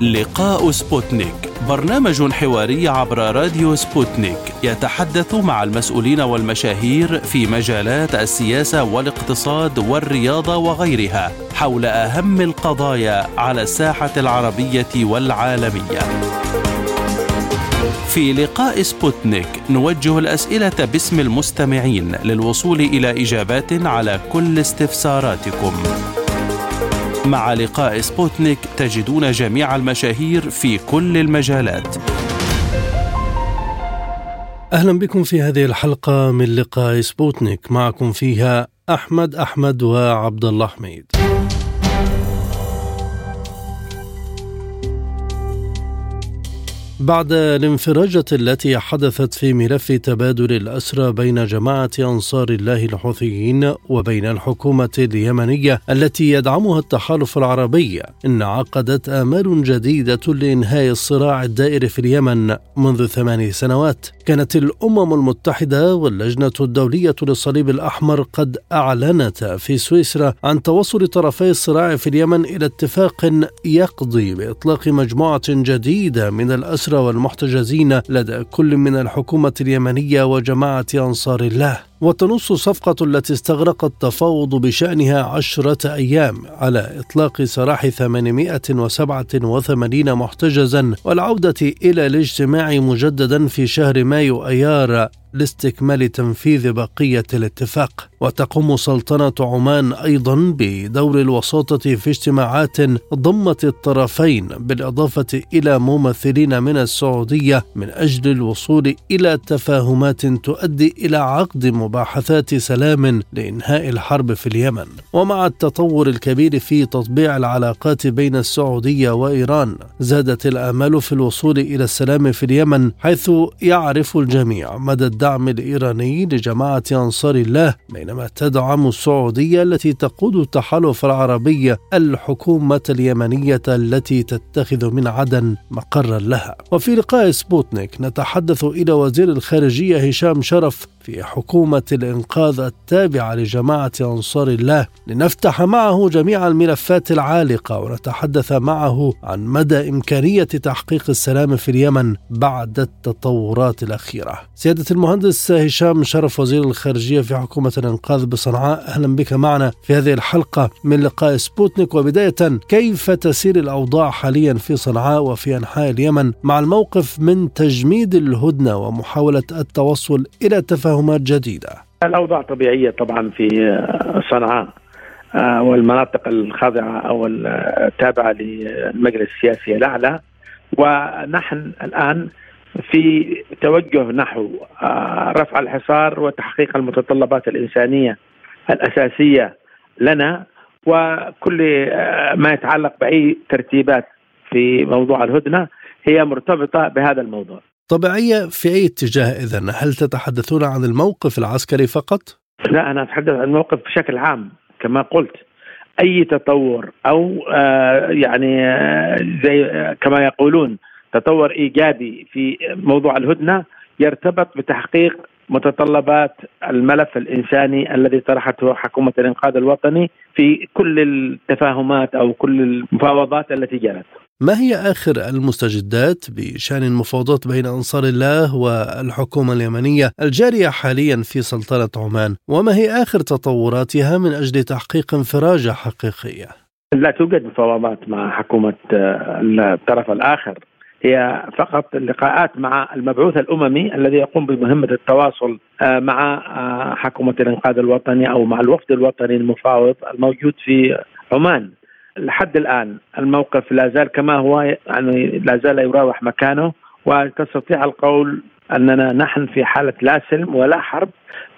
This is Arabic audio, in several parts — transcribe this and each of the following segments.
لقاء سبوتنيك برنامج حواري عبر راديو سبوتنيك يتحدث مع المسؤولين والمشاهير في مجالات السياسة والاقتصاد والرياضة وغيرها حول أهم القضايا على الساحة العربية والعالمية. في لقاء سبوتنيك نوجه الأسئلة باسم المستمعين للوصول إلى إجابات على كل استفساراتكم. مع لقاء سبوتنيك تجدون جميع المشاهير في كل المجالات. أهلا بكم في هذه الحلقة من لقاء سبوتنيك. معكم فيها أحمد أحمد وعبد الله حميد. بعد الانفراجة التي حدثت في ملف تبادل الأسرى بين جماعة أنصار الله الحوثيين وبين الحكومة اليمنية التي يدعمها التحالف العربي انعقدت آمال جديدة لإنهاء الصراع الدائر في اليمن منذ ثماني سنوات. كانت الأمم المتحدة واللجنة الدولية للصليب الأحمر قد أعلنتا في سويسرا عن توصل طرفي الصراع في اليمن إلى اتفاق يقضي بإطلاق مجموعة جديدة من الأسرى الأسرى والمحتجزين لدى كل من الحكومة اليمنية وجماعة أنصار الله. وتنص الصفقة التي استغرق التفاوض بشأنها عشرة أيام على إطلاق سراح 887 محتجزا والعودة إلى الاجتماع مجددا في شهر مايو أيار لاستكمال تنفيذ بقية الاتفاق. وتقوم سلطنة عمان أيضا بدور الوساطة في اجتماعات ضمت الطرفين بالإضافة إلى ممثلين من السعودية من أجل الوصول إلى تفاهمات تؤدي إلى عقد مباحثات سلام لإنهاء الحرب في اليمن. ومع التطور الكبير في تطبيع العلاقات بين السعودية وإيران زادت الآمال في الوصول إلى السلام في اليمن حيث يعرف الجميع مدى الدعم الإيراني لجماعة أنصار الله بينما تدعم السعودية التي تقود التحالف العربي الحكومة اليمنية التي تتخذ من عدن مقرا لها. وفي لقاء سبوتنيك نتحدث إلى وزير الخارجية هشام شرف في حكومة الإنقاذ التابعة لجماعة أنصار الله. لنفتح معه جميع الملفات العالقة ونتحدث معه عن مدى إمكانية تحقيق السلام في اليمن بعد التطورات الأخيرة. سيادة المهندس هشام شرف وزير الخارجية في حكومة الإنقاذ بصنعاء أهلا بك معنا في هذه الحلقة من لقاء سبوتنيك. وبداية كيف تسير الأوضاع حاليا في صنعاء وفي أنحاء اليمن مع الموقف من تجميد الهدنة ومحاولة التوصل إلى تفاهم تفاهمات جديدة. الأوضاع طبيعية طبعا في صنعاء آه، والمناطق الخاضعة أو التابعة للمجلس السياسي الأعلى. ونحن الآن في توجه نحو آه، رفع الحصار وتحقيق المتطلبات الإنسانية الأساسية لنا. وكل آه، ما يتعلق بأي ترتيبات في موضوع الهدنة هي مرتبطة بهذا الموضوع. طبيعية في أي اتجاه إذا هل تتحدثون عن الموقف العسكري فقط؟ لا أنا أتحدث عن الموقف بشكل عام كما قلت أي تطور أو آه يعني آه زي آه كما يقولون تطور إيجابي في موضوع الهدنة يرتبط بتحقيق متطلبات الملف الإنساني الذي طرحته حكومة الإنقاذ الوطني في كل التفاهمات أو كل المفاوضات التي جرت. ما هي آخر المستجدات بشأن المفاوضات بين أنصار الله والحكومة اليمنية الجارية حاليا في سلطنة عمان؟ وما هي آخر تطوراتها من أجل تحقيق انفراجة حقيقية لا توجد مفاوضات مع حكومة الطرف الآخر. هي فقط اللقاءات مع المبعوث الأممي الذي يقوم بمهمة التواصل مع حكومة الانقاذ الوطني أو مع الوفد الوطني المفاوض الموجود في عمان. لحد الآن الموقف لا زال كما هو يعني لا زال يراوح مكانه وتستطيع القول أننا نحن في حالة لا سلم ولا حرب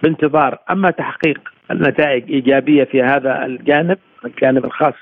بانتظار أما تحقيق النتائج إيجابية في هذا الجانب الجانب الخاص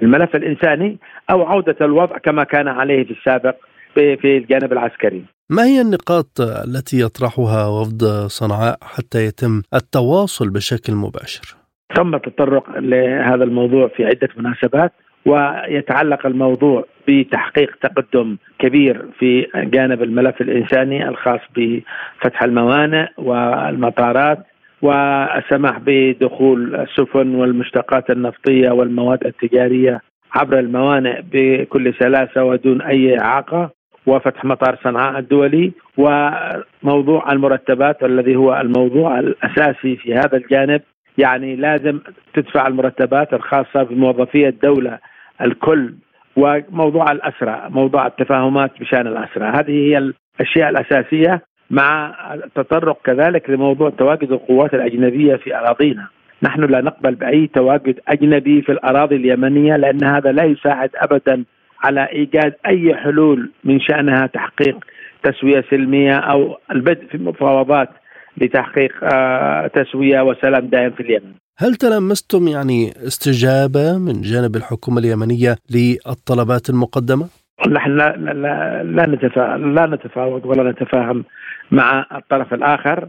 بالملف الإنساني أو عودة الوضع كما كان عليه في السابق في الجانب العسكري. ما هي النقاط التي يطرحها وفد صنعاء حتى يتم التواصل بشكل مباشر؟ تم التطرق لهذا الموضوع في عدة مناسبات ويتعلق الموضوع بتحقيق تقدم كبير في جانب الملف الإنساني الخاص بفتح الموانئ والمطارات والسماح بدخول السفن والمشتقات النفطية والمواد التجارية عبر الموانئ بكل سلاسة ودون أي إعاقة وفتح مطار صنعاء الدولي وموضوع المرتبات الذي هو الموضوع الأساسي في هذا الجانب. يعني لازم تدفع المرتبات الخاصة بموظفي الدولة الكل وموضوع الاسرى موضوع التفاهمات بشأن الاسرى هذه هي الأشياء الأساسية مع التطرق كذلك لموضوع تواجد القوات الأجنبية في أراضينا. نحن لا نقبل بأي تواجد أجنبي في الأراضي اليمنية لأن هذا لا يساعد ابدا على إيجاد أي حلول من شأنها تحقيق تسوية سلمية أو البدء في المفاوضات لتحقيق آه، تسوية وسلام دائم في اليمن. هل تلمستم يعني استجابة من جانب الحكومة اليمنية للطلبات المقدمة؟ نحن لا لا لا نتفاهم لا نتفاوض ولا نتفاهم مع الطرف الآخر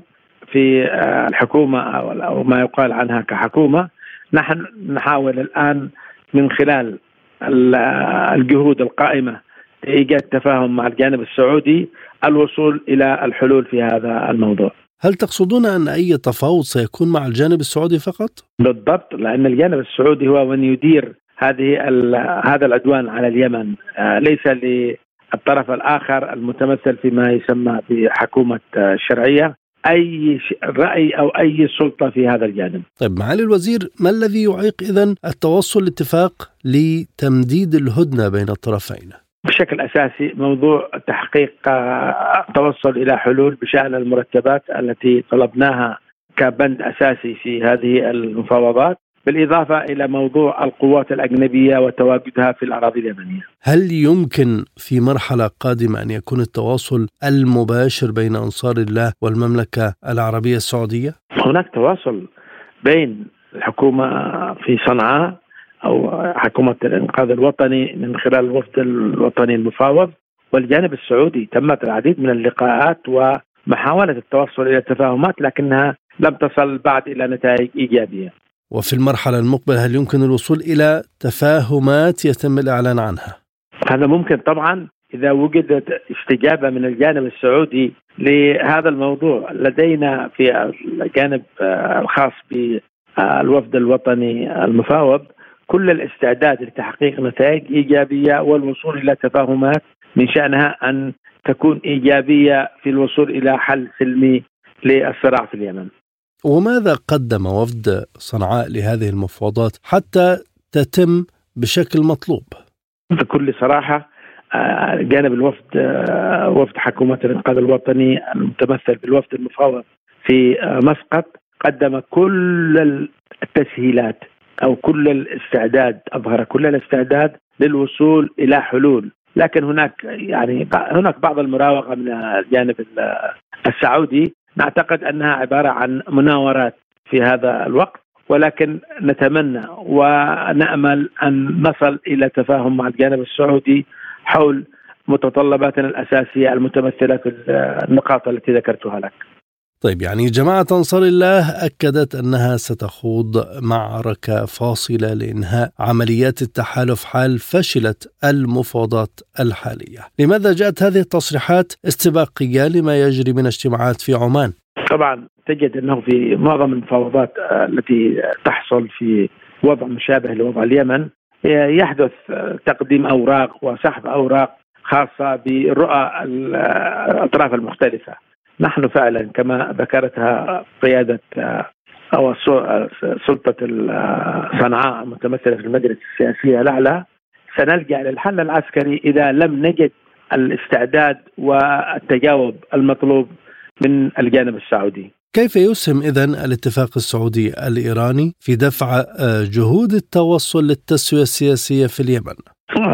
في آه، الحكومة أو ما يقال عنها كحكومة نحن نحاول الآن من خلال الجهود القائمة لإيجاد تفاهم مع الجانب السعودي الوصول إلى الحلول في هذا الموضوع. هل تقصدون أن أي تفاوض سيكون مع الجانب السعودي فقط؟ بالضبط لأن الجانب السعودي هو من يدير هذه هذا العدوان على اليمن آه، ليس للطرف الآخر المتمثل فيما يسمى بحكومة الشرعيه أي رأي أو أي سلطة في هذا الجانب. طيب معالي الوزير ما الذي يعيق اذا التوصل لاتفاق لتمديد الهدنة بين الطرفين؟ بشكل أساسي موضوع تحقيق التوصل آه، إلى حلول بشأن المرتبات التي طلبناها كبند أساسي في هذه المفاوضات بالإضافة إلى موضوع القوات الأجنبية وتواجدها في الأراضي اليمنية. هل يمكن في مرحلة قادمة أن يكون التواصل المباشر بين أنصار الله والمملكة العربية السعودية؟ هناك تواصل بين الحكومة في صنعاء أو حكومة الإنقاذ الوطني من خلال الوفد الوطني المفاوض والجانب السعودي تمت العديد من اللقاءات ومحاولة التوصل إلى تفاهمات لكنها لم تصل بعد إلى نتائج إيجابية. وفي المرحلة المقبلة هل يمكن الوصول إلى تفاهمات يتم الإعلان عنها؟ هذا ممكن طبعا إذا وجدت استجابة من الجانب السعودي لهذا الموضوع لدينا في الجانب الخاص بالوفد الوطني المفاوض كل الاستعداد لتحقيق نتائج إيجابية والوصول إلى تفاهمات من شأنها أن تكون إيجابية في الوصول إلى حل سلمي للصراع في اليمن. وماذا قدم وفد صنعاء لهذه المفاوضات حتى تتم بشكل مطلوب؟ بكل صراحة آه، جانب الوفد آه، وفد حكومة الانقاذ الوطني المتمثل بالوفد المفاوض في آه، مسقط قدم كل التسهيلات أو كل الاستعداد أظهر كل الاستعداد للوصول إلى حلول لكن هناك يعني هناك بعض المراوغة من الجانب السعودي نعتقد أنها عبارة عن مناورات في هذا الوقت ولكن نتمنى ونأمل أن نصل إلى تفاهم مع الجانب السعودي حول متطلباتنا الأساسية المتمثلة في النقاط التي ذكرتها لك. طيب يعني جماعة أنصار الله أكدت أنها ستخوض معركة فاصلة لإنهاء عمليات التحالف حال فشلت المفاوضات الحالية. لماذا جاءت هذه التصريحات؟ استباقية لما يجري من اجتماعات في عمان؟ طبعا تجد أنه في معظم المفاوضات التي تحصل في وضع مشابه لوضع اليمن يحدث تقديم أوراق وسحب أوراق خاصة برؤى الأطراف المختلفة. نحن فعلا كما ذكرتها قيادة أو سلطة صنعاء المتمثلة في المجلس السياسي الأعلى سنلجأ للحل العسكري إذا لم نجد الاستعداد والتجاوب المطلوب من الجانب السعودي. كيف يسهم اذا الاتفاق السعودي الإيراني في دفع آه، جهود التوصل للتسوية السياسية في اليمن؟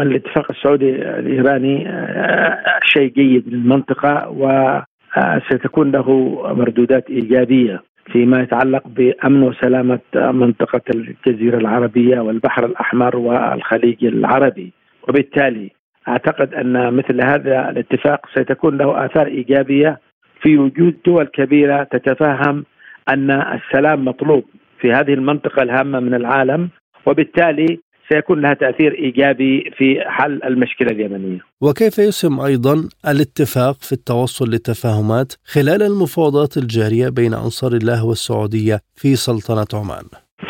الاتفاق السعودي الإيراني آه، شيء جيد للمنطقة و آه، ستكون له مردودات إيجابية فيما يتعلق بأمن وسلامة منطقة الجزيرة العربية والبحر الأحمر والخليج العربي. وبالتالي أعتقد أن مثل هذا الاتفاق سيتكون له آثار إيجابية في وجود دول كبيرة تتفهم أن السلام مطلوب في هذه المنطقة الهامة من العالم. وبالتالي سيكون لها تأثير إيجابي في حل المشكلة اليمنية. وكيف يسهم أيضا الاتفاق في التوصل لتفاهمات خلال المفاوضات الجارية بين أنصار الله والسعودية في سلطنة عمان؟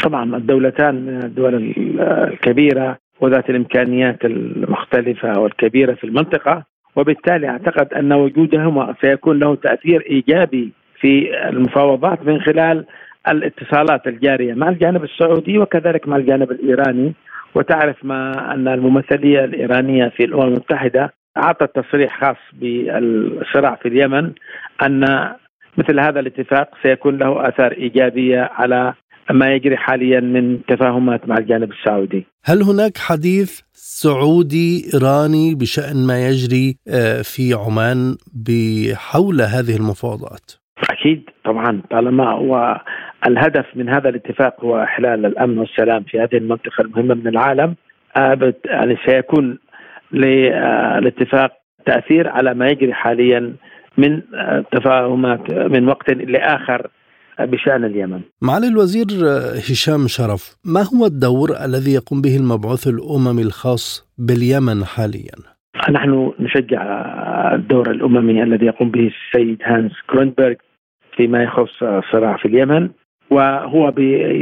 طبعا الدولتان من الدول الكبيرة وذات الإمكانيات المختلفة والكبيرة في المنطقة وبالتالي أعتقد أن وجودهما سيكون له تأثير إيجابي في المفاوضات من خلال الاتصالات الجارية مع الجانب السعودي وكذلك مع الجانب الإيراني وتعرف ما أن الممثلية الإيرانية في الأمم المتحدة أعطت تصريح خاص بالصراع في اليمن أن مثل هذا الاتفاق سيكون له آثار إيجابية على ما يجري حاليا من تفاهمات مع الجانب السعودي. هل هناك حديث سعودي إيراني بشأن ما يجري آه، في عمان بحول هذه المفاوضات؟ أكيد طبعا طالما هو الهدف من هذا الاتفاق هو إحلال الأمن والسلام في هذه المنطقة المهمة من العالم آه، يعني سيكون للاتفاق تأثير على ما يجري حاليا من آه، تفاهمات من وقت لاخر بشأن اليمن. معالي الوزير هشام شرف، ما هو الدور الذي يقوم به المبعوث الأممي الخاص باليمن حاليا؟ نحن نشجع الدور الأممي الذي يقوم به السيد هانس كرونبرغ فيما يخص الصراع في اليمن وهو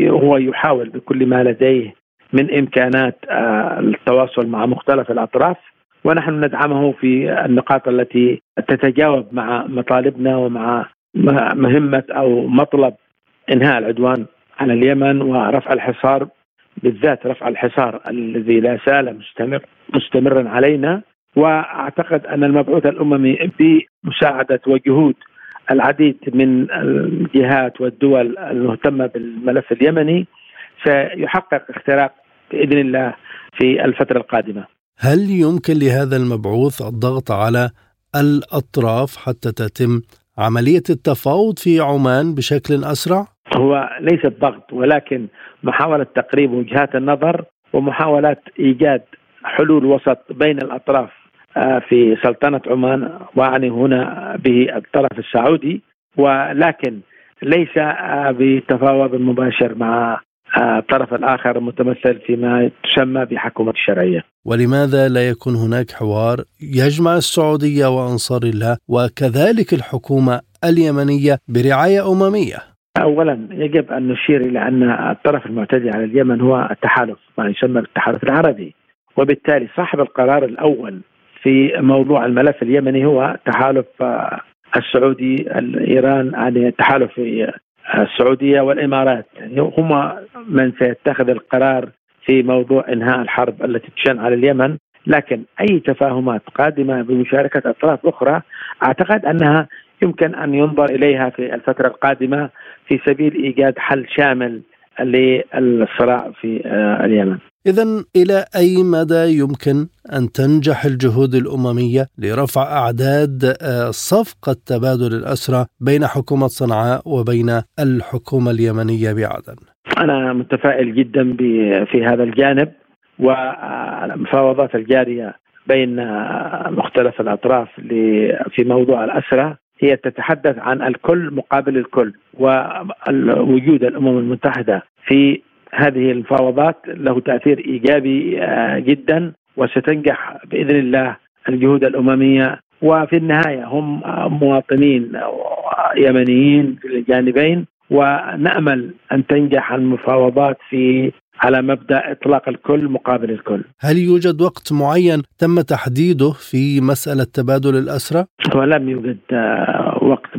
هو يحاول بكل ما لديه من إمكانات آه، التواصل مع مختلف الأطراف ونحن ندعمه في النقاط التي تتجاوب مع مطالبنا ومع مهمة أو مطلب إنهاء العدوان على اليمن ورفع الحصار بالذات رفع الحصار الذي لا زال مستمر مستمرا علينا. وأعتقد أن المبعوث الأممي بمساعده وجهود العديد من الجهات والدول المهتمة بالملف اليمني سيحقق اختراق بإذن الله في الفترة القادمة. هل يمكن لهذا المبعوث الضغط على الأطراف حتى تتم عملية التفاوض في عمان بشكل أسرع؟ هو ليس الضغط ولكن محاولة تقريب وجهات النظر ومحاولات إيجاد حلول وسط بين الأطراف آه، في سلطنة عمان وأعني هنا بالطرف السعودي ولكن ليس آه، بتفاوض مباشر مع آه، الطرف الآخر المتمثل فيما تسمى بحكومة الشرعية. ولماذا لا يكون هناك حوار يجمع السعودية وأنصار الله وكذلك الحكومة اليمنية برعاية أممية؟ اولا يجب أن نشير إلى أن الطرف المعتدي على اليمن هو التحالف ما يسمى بالتحالف العربي وبالتالي صاحب القرار الأول في موضوع الملف اليمني هو تحالف آه، السعودي ايران يعني تحالف السعودية والإمارات يعني هم من سيتخذ القرار في موضوع إنهاء الحرب التي تشن على اليمن لكن أي تفاهمات قادمة بمشاركة أطراف أخرى أعتقد أنها يمكن أن ينظر إليها في الفترة القادمة في سبيل إيجاد حل شامل للصراع في آه، اليمن. إذا إلى أي مدى يمكن أن تنجح الجهود الأممية لرفع أعداد آه، صفقة تبادل الأسرى بين حكومة صنعاء وبين الحكومة اليمنية بعدن؟ أنا متفائل جدا في هذا الجانب والمفاوضات الجارية بين مختلف الأطراف في موضوع الأسرى هي تتحدث عن الكل مقابل الكل ووجود الأمم المتحدة في هذه المفاوضات له تأثير إيجابي آه، جدا وستنجح بإذن الله الجهود الأممية وفي النهاية هم مواطنين يمنيين في الجانبين ونأمل أن تنجح المفاوضات في على مبدأ إطلاق الكل مقابل الكل. هل يوجد وقت معين تم تحديده في مسألة تبادل الاسرى؟ هو لم يوجد آه، وقت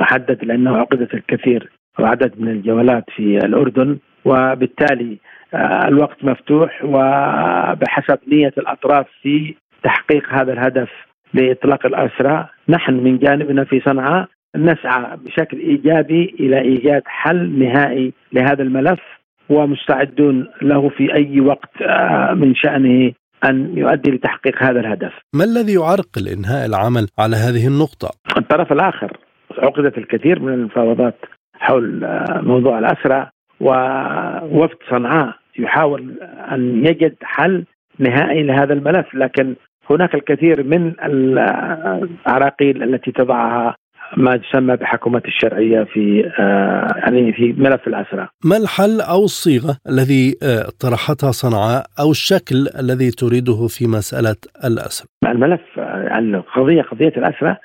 محدد لأنه عقدت الكثير وعدد من الجولات في الأردن وبالتالي آه، الوقت مفتوح وبحسب نية الأطراف في تحقيق هذا الهدف لإطلاق الأسرى، نحن من جانبنا في صنعاء نسعى بشكل إيجابي إلى إيجاد حل نهائي لهذا الملف ومستعدون له في أي وقت آه، من شأنه أن يؤدي لتحقيق هذا الهدف. ما الذي يعرقل انهاء العمل على هذه النقطة؟ الطرف الآخر عقدت الكثير من المفاوضات حول آه، موضوع الأسرى ووفد صنعاء يحاول أن يجد حل نهائي لهذا الملف لكن هناك الكثير من العراقيل التي تضعها ما تسمى بحكومة الشرعية في آه، يعني في ملف الأسرى ما الحل أو الصيغة الذي آه، طرحتها صنعاء أو الشكل الذي تريده في مسألة الأسرى الملف يعني القضية قضية الأسرى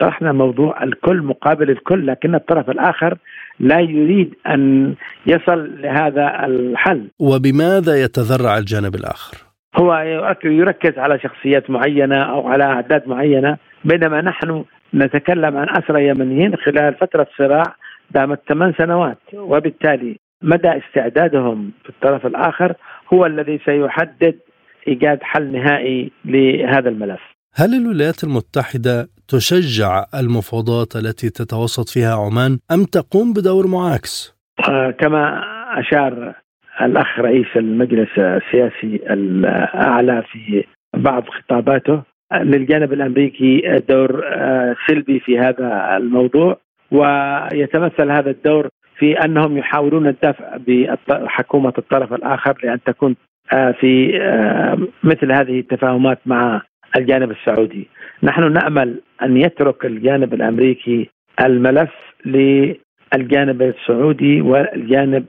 طرحنا موضوع الكل مقابل الكل لكن الطرف الآخر لا يريد أن يصل لهذا الحل. وبماذا يتذرع الجانب الآخر؟ هو يركز على شخصيات معينة أو على أعداد معينة بينما نحن نتكلم عن أسرى يمنيين خلال فترة صراع دامت ثمان سنوات وبالتالي مدى استعدادهم في الطرف الآخر هو الذي سيحدد إيجاد حل نهائي لهذا الملف هل الولايات المتحدة تشجع المفاوضات التي تتوسط فيها عمان أم تقوم بدور معاكس؟ آه كما أشار الأخ رئيس المجلس السياسي الأعلى في بعض خطاباته للجانب الأمريكي دور آه، سلبي في هذا الموضوع ويتمثل هذا الدور في أنهم يحاولون الدفع بحكومة الطرف الآخر لأن تكون آه، في آه، مثل هذه التفاهمات مع الجانب السعودي. نحن نأمل أن يترك الجانب الأمريكي الملف للجانب السعودي والجانب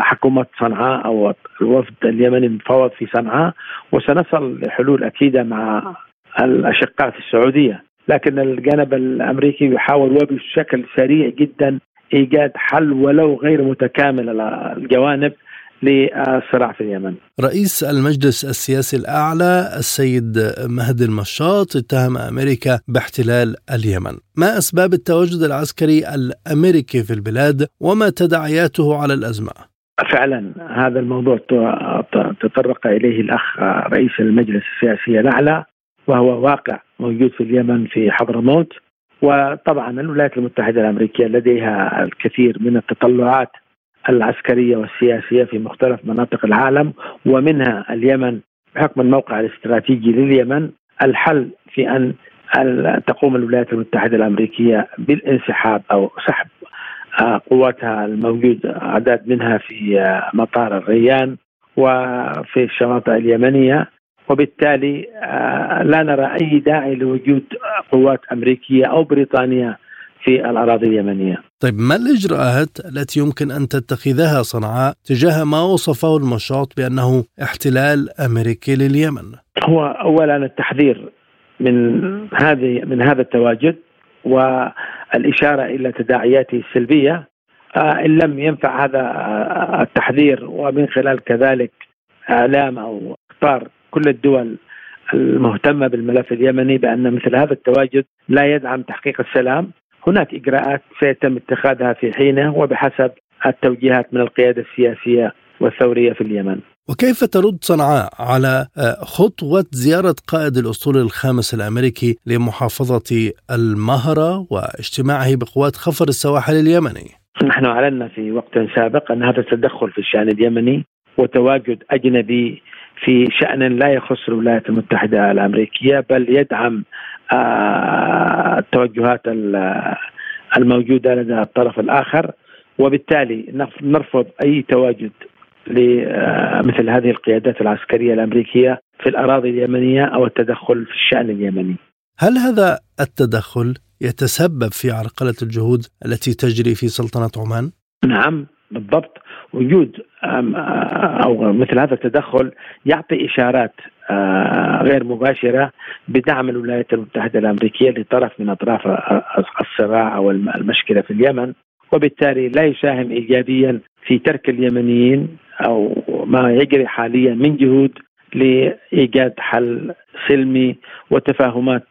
حكومة صنعاء أو الوفد اليمني المفوض في صنعاء وسنصل لحلول أكيدة مع الاشقاء في السعودية لكن الجانب الأمريكي يحاول وبشكل سريع جدا إيجاد حل ولو غير متكامل الجوانب للصراع في اليمن. رئيس المجلس السياسي الأعلى السيد مهدي المشاط اتهم أمريكا باحتلال اليمن. ما أسباب التواجد العسكري الأمريكي في البلاد وما تداعياته على الأزمة؟ فعلا هذا الموضوع تطرق إليه الأخ رئيس المجلس السياسي الأعلى وهو واقع موجود في اليمن في حضرموت وطبعا الولايات المتحدة الأمريكية لديها الكثير من التطلعات العسكرية والسياسية في مختلف مناطق العالم ومنها اليمن بحكم الموقع الاستراتيجي لليمن الحل في أن تقوم الولايات المتحدة الأمريكية بالانسحاب أو سحب آه، قواتها الموجود أعداد منها في آه، مطار الريان وفي الشواطئ اليمنية. وبالتالي آه، لا نرى أي داعي لوجود قوات أمريكية أو بريطانية في الأراضي اليمنية. طيب ما الإجراءات التي يمكن أن تتخذها صنعاء تجاه ما وصفه المشاط بأنه احتلال أمريكي لليمن؟ هو اولا التحذير من هذه من هذا التواجد والإشارة إلى تداعياته السلبية آه، إن لم ينفع هذا آه، التحذير ومن خلال كذلك إعلام أو إخبار كل الدول المهتمة بالملف اليمني بأن مثل هذا التواجد لا يدعم تحقيق السلام، هناك إجراءات سيتم اتخاذها في حينه وبحسب التوجيهات من القيادة السياسية والثورية في اليمن. وكيف ترد صنعاء على آه، خطوة زيارة قائد الأسطول الخامس الأمريكي لمحافظة المهرة واجتماعه بقوات خفر السواحل اليمني؟ نحن أعلنا في وقت سابق أن هذا التدخل في الشأن اليمني وتواجد أجنبي في شأن لا يخص الولايات المتحدة الأمريكية بل يدعم آه، التوجهات الموجودة لدى الطرف الآخر. وبالتالي نرفض أي تواجد لمثل هذه القيادات العسكرية الأمريكية في الأراضي اليمنية أو التدخل في الشأن اليمني. هل هذا التدخل يتسبب في عرقلة الجهود التي تجري في سلطنة عمان؟ نعم بالضبط. وجود أو مثل هذا التدخل يعطي إشارات غير مباشرة بدعم الولايات المتحدة الأمريكية لطرف من أطراف الصراع أو المشكلة في اليمن وبالتالي لا يساهم ايجابيا في ترك اليمنيين أو ما يجري حاليا من جهود لإيجاد حل سلمي وتفاهمات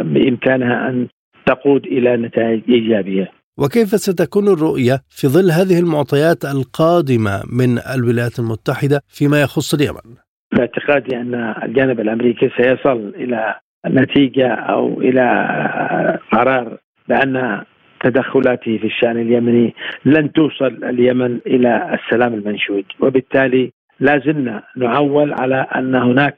بإمكانها أن تقود إلى نتائج إيجابية. وكيف ستكون الرؤية في ظل هذه المعطيات القادمة من الولايات المتحدة فيما يخص اليمن؟ باعتقادي أن الجانب الأمريكي سيصل إلى نتيجة أو إلى قرار بأن تدخلاته في الشأن اليمني لن توصل اليمن إلى السلام المنشود وبالتالي لا زلنا نعول على أن هناك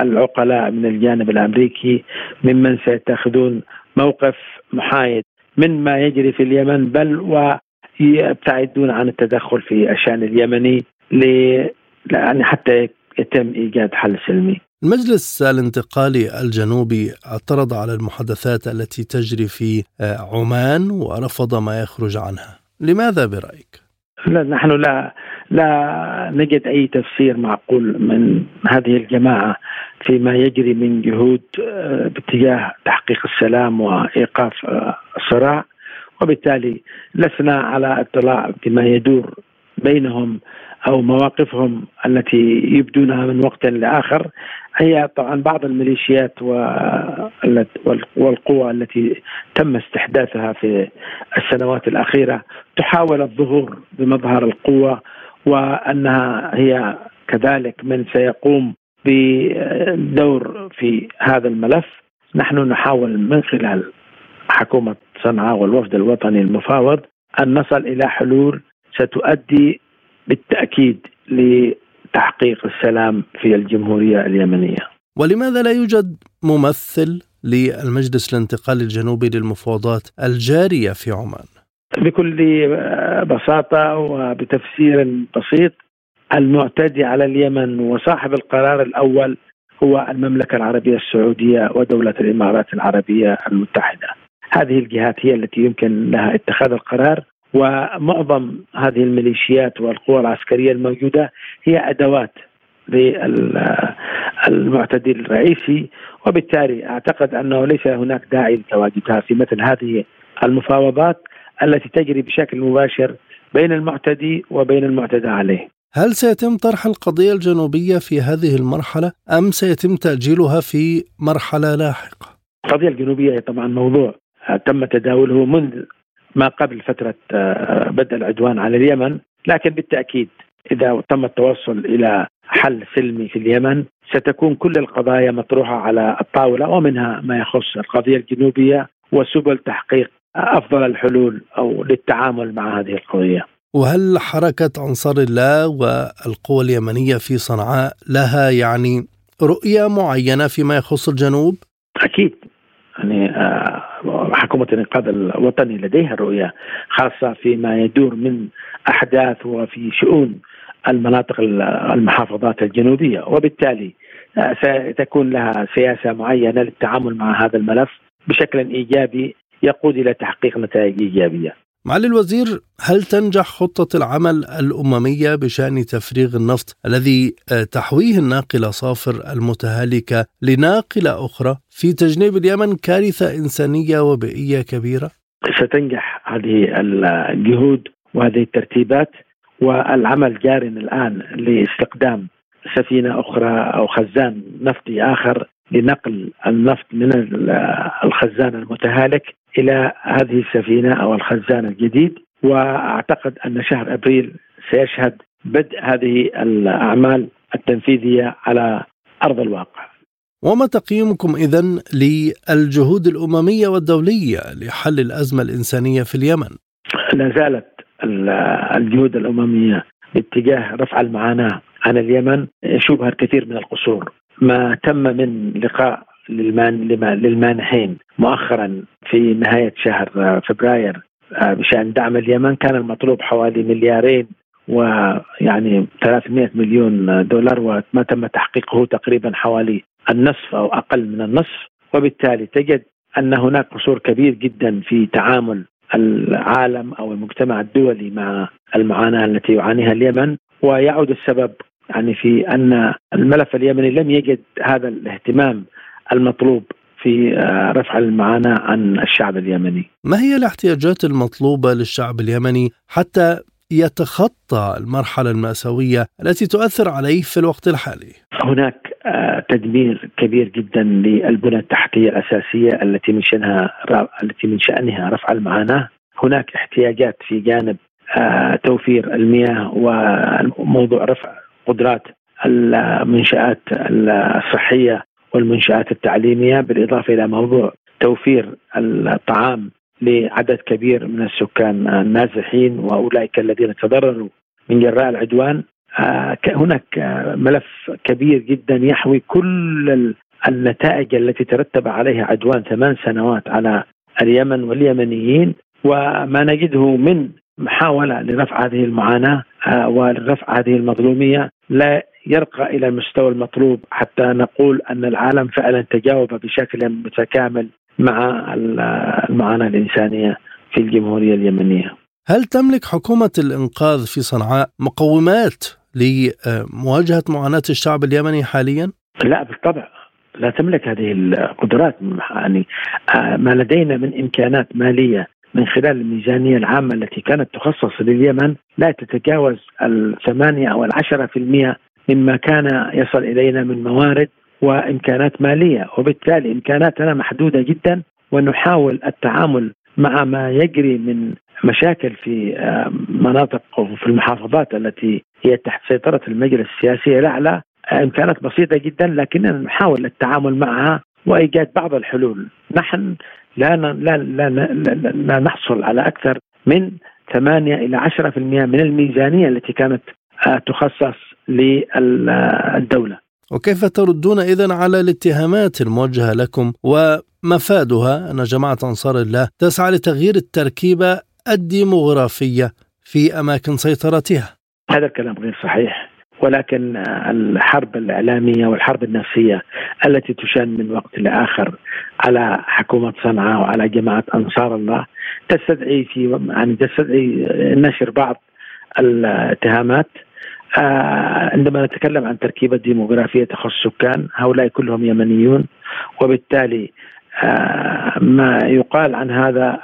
العقلاء من الجانب الأمريكي ممن سيتخذون موقف محايد من ما يجري في اليمن بل ويبتعدون عن التدخل في الشأن اليمني يعني حتى يتم إيجاد حل سلمي. المجلس الانتقالي الجنوبي اعترض على المحادثات التي تجري في عمان ورفض ما يخرج عنها لماذا برأيك؟ لا نحن لا لا نجد أي تفسير معقول من هذه الجماعة فيما يجري من جهود آه، باتجاه تحقيق السلام وإيقاف آه، الصراع. وبالتالي لسنا على اطلاع بما يدور بينهم أو مواقفهم التي يبدونها من وقت لاخر هي طبعا بعض الميليشيات والقوى التي تم استحداثها في السنوات الأخيرة تحاول الظهور بمظهر القوة وأنها هي كذلك من سيقوم بدور في هذا الملف. نحن نحاول من خلال حكومة صنعاء والوفد الوطني المفاوض أن نصل إلى حلول ستؤدي بالتأكيد لتحقيق السلام في الجمهورية اليمنية. ولماذا لا يوجد ممثل للمجلس الانتقالي الجنوبي للمفاوضات الجارية في عمان؟ بكل بساطة وبتفسير بسيط المعتدي على اليمن وصاحب القرار الأول هو المملكة العربية السعودية ودولة الإمارات العربية المتحدة. هذه الجهات هي التي يمكن لها اتخاذ القرار ومعظم هذه الميليشيات والقوى العسكرية الموجودة هي أدوات للمعتدي الرئيسي وبالتالي أعتقد أنه ليس هناك داعي لتواجدها في مثل هذه المفاوضات التي تجري بشكل مباشر بين المعتدي وبين المعتدى عليه. هل سيتم طرح القضية الجنوبية في هذه المرحلة أم سيتم تأجيلها في مرحلة لاحقة؟ القضية الجنوبية طبعا موضوع تم تداوله منذ ما قبل فترة آه، بدء العدوان على اليمن لكن بالتأكيد إذا تم التوصل إلى حل سلمي في اليمن ستكون كل القضايا مطروحة على الطاولة ومنها ما يخص القضية الجنوبية وسبل تحقيق أفضل الحلول أو للتعامل مع هذه القضية. وهل حركة أنصار الله والقوى اليمنية في صنعاء لها يعني رؤية معينة فيما يخص الجنوب؟ أكيد يعني آه، حكومة الإنقاذ الوطني لديها رؤية خاصة فيما يدور من أحداث وفي شؤون المناطق المحافظات الجنوبية. وبالتالي آه، ستكون لها سياسة معينة للتعامل مع هذا الملف بشكل إيجابي يقود إلى تحقيق نتائج إيجابية. معالي الوزير هل تنجح خطة العمل الأممية بشأن تفريغ النفط الذي آه، تحويه الناقلة صافر المتهالكة لناقلة أخرى في تجنيب اليمن كارثة إنسانية وبيئية كبيرة؟ ستنجح هذه الجهود وهذه الترتيبات والعمل جار الآن لاستقدام سفينة أخرى أو خزان نفطي آخر لنقل النفط من الخزان المتهالك إلى هذه السفينة أو الخزان الجديد وأعتقد أن شهر أبريل سيشهد بدء هذه الأعمال التنفيذية على أرض الواقع. وما تقييمكم اذا للجهود الأممية والدولية لحل الأزمة الإنسانية في اليمن؟ لا زالت الجهود الأممية باتجاه رفع المعاناة عن اليمن يشوبها الكثير من القصور ما تم من لقاء للمان للمانحين. مؤخرا في نهاية شهر فبراير آه، بشان دعم اليمن كان المطلوب حوالي مليارين ويعني 300 مليون دولار وما تم تحقيقه تقريبا حوالي النصف أو أقل من النصف. وبالتالي تجد أن هناك قصور كبير جدا في تعامل العالم أو المجتمع الدولي مع المعاناة التي يعانيها اليمن. ويعود السبب يعني في أن الملف اليمني لم يجد هذا الاهتمام المطلوب في آه، رفع المعاناة عن الشعب اليمني. ما هي الاحتياجات المطلوبة للشعب اليمني حتى يتخطى المرحلة المأساوية التي تؤثر عليه في الوقت الحالي؟ هناك آه، تدمير كبير جدا للبنى التحتية الأساسية التي من شأنها التي من شأنها رفع المعاناة. هناك احتياجات في جانب آه، توفير المياه وموضوع رفع قدرات المنشآت الصحية والمنشآت التعليمية بالإضافة إلى موضوع توفير الطعام لعدد كبير من السكان النازحين وأولئك الذين تضرروا من جراء العدوان. آه، هناك ملف كبير جدا يحوي كل النتائج التي ترتب عليها عدوان ثمان سنوات على اليمن واليمنيين وما نجده من محاولة لرفع هذه المعاناة ولرفع هذه المظلومية لا يرقى إلى المستوى المطلوب حتى نقول أن العالم فعلا تجاوب بشكل متكامل مع المعاناة الإنسانية في الجمهورية اليمنية. هل تملك حكومة الإنقاذ في صنعاء مقومات لمواجهة معاناة الشعب اليمني حاليا؟ لا بالطبع لا تملك هذه القدرات يعني ما لدينا من إمكانات مالية من خلال الميزانية العامة التي كانت تخصص لليمن لا تتجاوز الثمانية أو العشرة في المئة مما كان يصل إلينا من موارد وإمكانات مالية. وبالتالي إمكاناتنا محدودة جدا ونحاول التعامل مع ما يجري من مشاكل في آه، مناطق وفي المحافظات التي هي تحت سيطرة المجلس السياسي. الأعلى إمكانات بسيطة جدا لكننا نحاول التعامل معها وإيجاد بعض الحلول. نحن لا لا لا, لا, لا, نحصل على أكثر من 8 إلى 10% من الميزانية التي كانت آه، تخصص للدولة. وكيف تردون إذا على الاتهامات الموجهة لكم ومفادها؟ أن جماعة أنصار الله تسعى لتغيير التركيبة الديموغرافية في أماكن سيطرتها. هذا الكلام غير صحيح. ولكن الحرب الإعلامية والحرب النفسية التي تشن من وقت لآخر على حكومة صنعاء وعلى جماعة أنصار الله تستدعي في يعني تستدعي نشر بعض الاتهامات آه عندما نتكلم عن تركيبة ديموغرافية تخص السكان هؤلاء كلهم يمنيون وبالتالي آه ما يقال عن هذا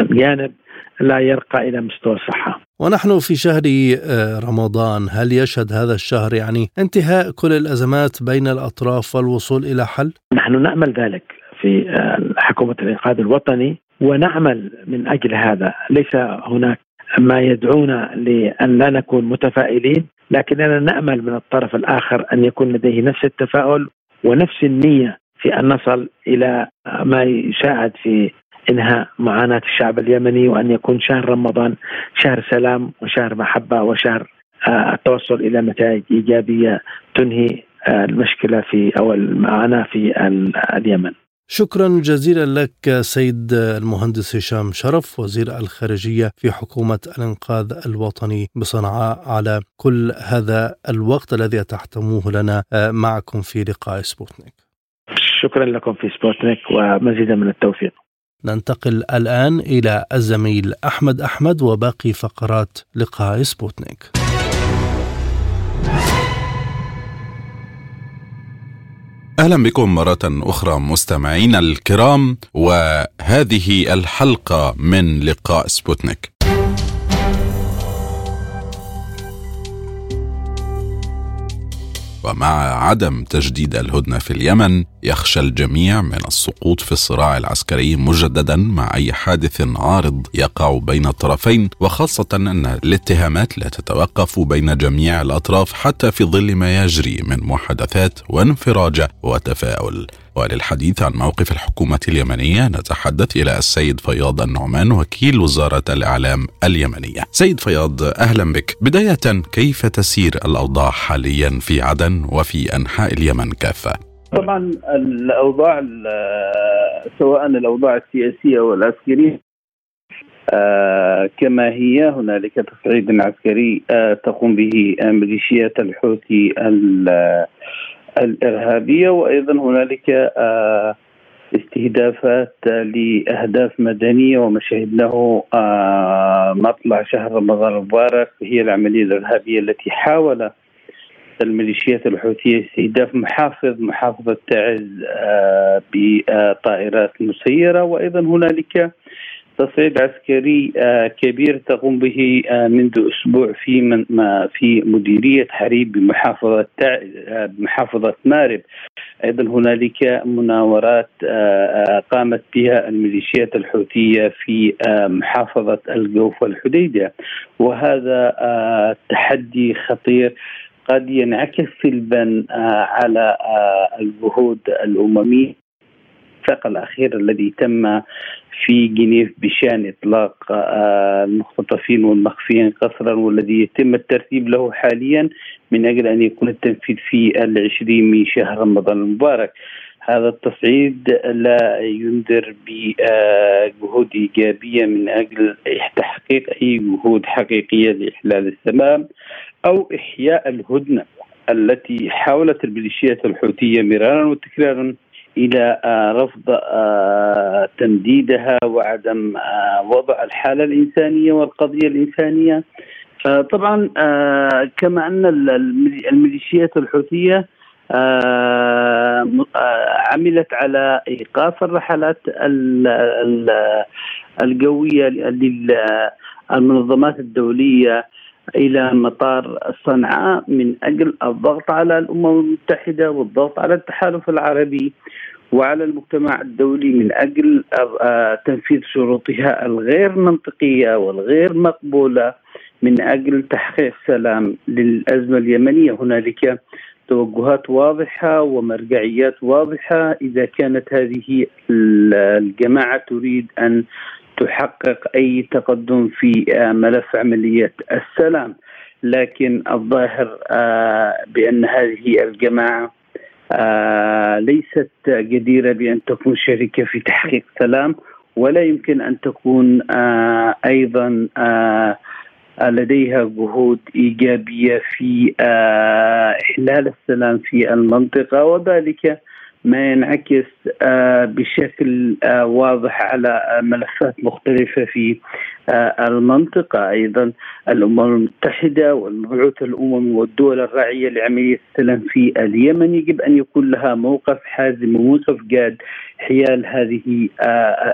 الجانب لا يرقى إلى مستوى الصحة. ونحن في شهر آه، رمضان، هل يشهد هذا الشهر يعني انتهاء كل الأزمات بين الأطراف والوصول إلى حل؟ نحن نأمل ذلك في آه، حكومة الانقاذ الوطني ونعمل من أجل هذا، ليس هناك ما يدعونا لأن لا نكون متفائلين، لكننا نأمل من الطرف الآخر أن يكون لديه نفس التفاؤل ونفس النية في أن نصل إلى ما يساعد في انهاء معاناة الشعب اليمني وأن يكون شهر رمضان شهر سلام وشهر محبة وشهر آه، التوصل إلى نتائج إيجابية تنهي آه، المشكلة في أو المعاناة في اليمن. شكرا جزيلا لك سيد المهندس هشام شرف وزير الخارجية في حكومة الإنقاذ الوطني بصنعاء على كل هذا الوقت الذي منحتموه لنا آه، معكم في لقاء سبوتنيك. شكرا لكم في سبوتنيك ومزيدا من التوفيق. ننتقل الآن إلى الزميل أحمد أحمد وباقي فقرات لقاء سبوتنيك. أهلا بكم مرة أخرى مستمعينا الكرام وهذه الحلقة من لقاء سبوتنيك. ومع عدم تجديد الهدنة في اليمن يخشى الجميع من السقوط في الصراع العسكري مجددا مع أي حادث عارض يقع بين الطرفين وخاصة أن الاتهامات لا تتوقف بين جميع الأطراف حتى في ظل ما يجري من محادثات وانفراجه وتفاؤل. وللحديث عن موقف الحكومة اليمنية نتحدث إلى السيد فياض النعمان وكيل وزارة الإعلام اليمنية. سيد فياض أهلا بك. بداية كيف تسير الأوضاع حاليا في عدن وفي أنحاء اليمن كافة؟ طبعا الأوضاع سواء الأوضاع السياسية والعسكرية آه كما هي هنالك تصعيد عسكري آه تقوم به ميليشيات الحوثي الإرهابية وأيضا هنالك آه، استهدافات لأهداف مدنية وما شهدناه آه، مطلع شهر رمضان المبارك هي العملية الإرهابية التي حاول الميليشيات الحوثية استهداف محافظ محافظة تعز آه، بطائرات مسيرة وأيضا هنالك تصعيد عسكري كبير تقوم به منذ أسبوع في من في مديرية حريب بمحافظة بمحافظة مارب. أيضا هنالك مناورات قامت بها الميليشيات الحوثية في محافظة الجوف والحديده وهذا تحدي خطير قد ينعكس سلبا على الجهود الأممية. الاتفاق الأخير الذي تم في جنيف بشان إطلاق آه، المختطفين والمخفيين قسرا والذي يتم الترتيب له حاليا من أجل أن يكون التنفيذ في العشرين من شهر رمضان المبارك. هذا التصعيد لا ينذر بجهود إيجابية من أجل تحقيق أي جهود حقيقية لإحلال السلام أو إحياء الهدنة التي حاولت الميليشيات الحوثية مرارا وتكرارا إلى رفض تمديدها وعدم وضع الحالة الإنسانية والقضية الإنسانية. طبعا كما أن الميليشيات الحوثية آه، آه، عملت على إيقاف الرحلات القويه للمنظمات الدولية. إلى مطار صنعاء من أجل الضغط على الأمم المتحدة والضغط على التحالف العربي وعلى المجتمع الدولي من أجل آه، تنفيذ شروطها الغير منطقية والغير مقبولة من أجل تحقيق سلام للأزمة اليمنية. هنالك توجهات واضحة ومرجعيات واضحة. إذا كانت هذه الجماعة تريد أن تحقق أي تقدم في ملف عمليه السلام. لكن الظاهر آه، بأن هذه الجماعة آه، ليست جديرة بأن تكون شركة في تحقيق سلام ولا يمكن أن تكون آه، أيضا لديها جهود إيجابية في آه، إحلال السلام في المنطقة. وذلك ما ينعكس آه، بشكل آه، واضح على ملفات مختلفة في آه، المنطقة أيضا الأمم المتحدة والمبعوث الأممي والدول الراعية لعملية السلام في اليمن. يجب أن يكون لها موقف حازم وموقف جاد حيال هذه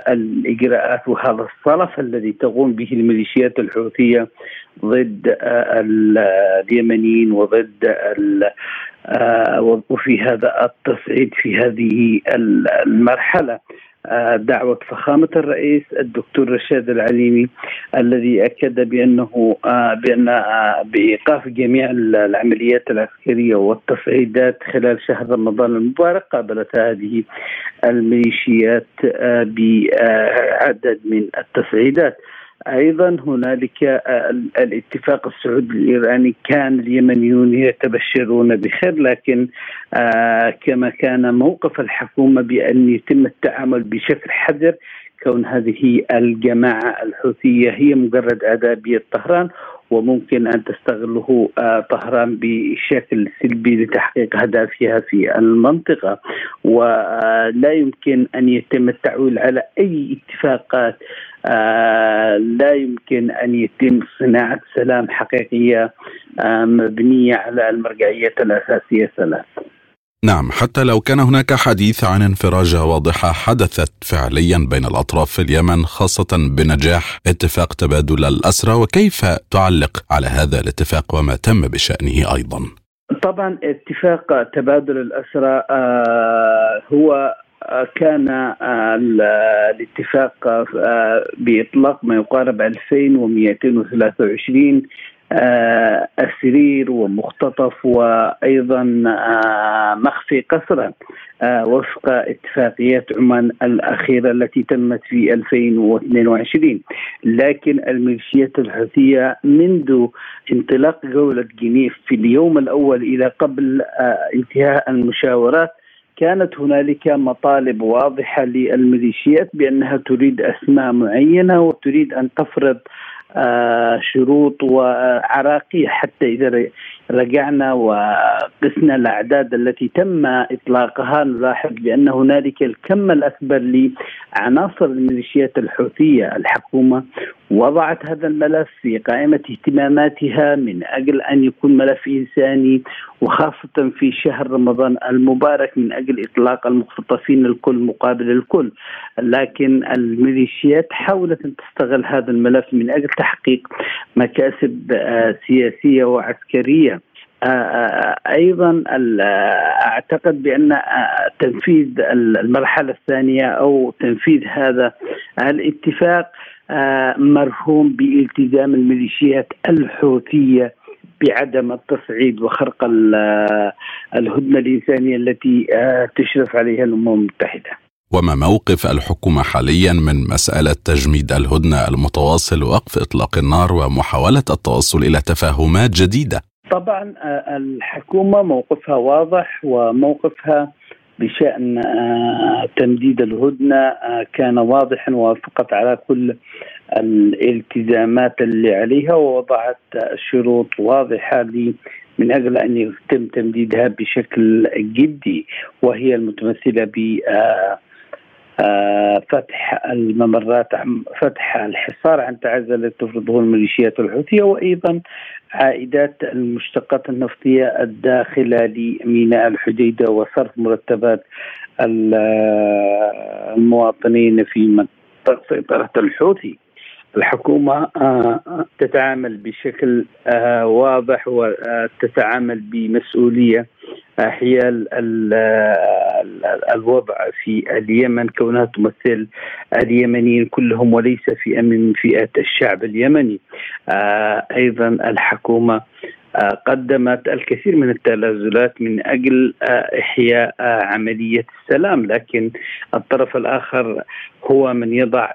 الإجراءات وهذا الصلف الذي تقوم به الميليشيات الحوثية ضد اليمنيين وضد آه، وفي هذا التصعيد في هذه المرحلة. آه، دعوة فخامة الرئيس الدكتور رشاد العليمي الذي أكد بأنه آه، بأن بإيقاف جميع العمليات العسكرية والتصعيدات خلال شهر رمضان المبارك قابلت هذه الميليشيات بعدد من التصعيدات. أيضا هنالك آه، الاتفاق السعودي الإيراني كان اليمنيون يتبشرون بخير لكن آه، كما كان موقف الحكومة بأن يتم التعامل بشكل حذر كون هذه الجماعة الحوثية هي مجرد اداه بيد طهران وممكن أن تستغله آه، طهران بشكل سلبي لتحقيق اهدافها في المنطقة ولا يمكن أن يتم التعويل على أي اتفاقات آه، لا يمكن أن يتم صناعة سلام حقيقية آه، مبنية على المرجعيات الأساسية ثلاث. نعم حتى لو كان هناك حديث عن انفراجه واضحه حدثت فعليا بين الأطراف في اليمن خاصة بنجاح اتفاق تبادل الأسرى وكيف تعلق على هذا الاتفاق وما تم بشأنه أيضا؟ طبعا اتفاق تبادل الأسرى آه هو كان آه، الاتفاق آه، بإطلاق ما يقارب 2223 آه، أسرير ومختطف وأيضا مخفي قسرا وفق اتفاقيات عمان الأخيرة التي تمت في 2022 لكن الميليشيات الحوثية منذ انطلاق جولة جنيف في اليوم الأول إلى قبل انتهاء المشاورات كانت هنالك مطالب واضحة للميليشيات بأنها تريد أسماء معينة وتريد أن تفرض آه، شروط وعراقية حتى إذا رجعنا وقسنا الأعداد التي تم إطلاقها. نلاحظ بأن هنالك الكم الأكبر لعناصر الميليشيات الحوثية. الحكومة وضعت هذا الملف في قائمة اهتماماتها من أجل أن يكون ملف إنساني وخاصة في شهر رمضان المبارك من أجل إطلاق المختطفين الكل مقابل الكل. لكن الميليشيات حاولت أن تستغل هذا الملف من أجل تحقيق مكاسب آه، آه، آه، أيضا أعتقد بأن تنفيذ المرحلة الثانية أو تنفيذ هذا الاتفاق مرهون بالتزام الميليشيات الحوثية بعدم التصعيد وخرق الهدنة الإنسانية التي تشرف عليها الأمم المتحدة. وما موقف الحكومة حاليا من مسألة تجميد الهدنة المتواصل ووقف إطلاق النار ومحاولة التوصل إلى تفاهمات جديدة؟ طبعا الحكومة موقفها واضح وموقفها بشأن تمديد الهدنة كان واضحا ووافقت على كل الالتزامات اللي عليها ووضعت شروط واضحة من أجل أن يتم تمديدها بشكل جدي وهي المتمثلة ب آه، فتح الممرات فتح الحصار عن تعزل تفرضه الميليشيات الحوثية وأيضا عائدات المشتقات النفطية الداخله لميناء الحديدة وصرف مرتبات المواطنين في منطقة سيطرة الحوثي. الحكومة آه، تتعامل بشكل آه، واضح وتتعامل بمسؤولية حيال الوضع في اليمن. كونها تمثل اليمنيين كلهم وليس في من فئات الشعب اليمني. آه، أيضا الحكومة قدمت الكثير من التنازلات من أجل إحياء عملية السلام. لكن الطرف الآخر هو من يضع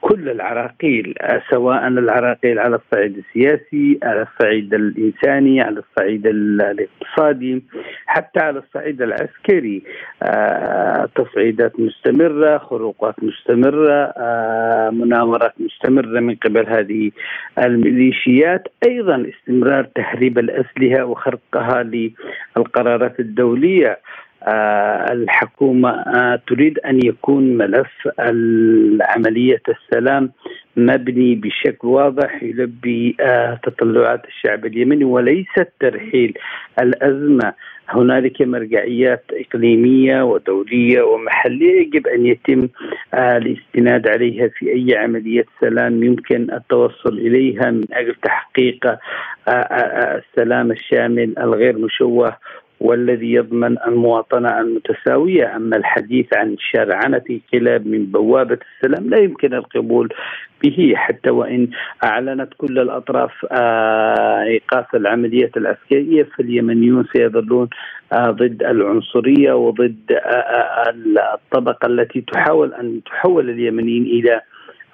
كل العراقيل سواء العراقيل على الصعيد السياسي على الصعيد الإنساني على الصعيد الاقتصادي حتى على الصعيد العسكري. آه، تصعيدات مستمرة خروقات مستمرة آه، مناورات مستمرة من قبل هذه الميليشيات. أيضا استمرار تهريب الأسلحة وخرقها للقرارات الدولية. الحكومة آه، تريد أن يكون ملف عملية السلام مبني بشكل واضح يلبي آه، تطلعات الشعب اليمني وليس ترحيل الأزمة. هنالك مرجعيات إقليمية ودولية ومحلية يجب أن يتم الاستناد عليها في أي عملية سلام يمكن التوصل إليها من أجل تحقيق السلام الشامل الغير مشوه والذي يضمن المواطنة المتساوية. أما الحديث عن شرعنة انقلاب من بوابة السلام لا يمكن القبول به. حتى وإن أعلنت كل الأطراف آه، إيقاف العملية العسكرية فاليمنيون سيظلون آه، ضد العنصرية وضد آه، الطبقة التي تحاول أن تحول اليمنيين إلى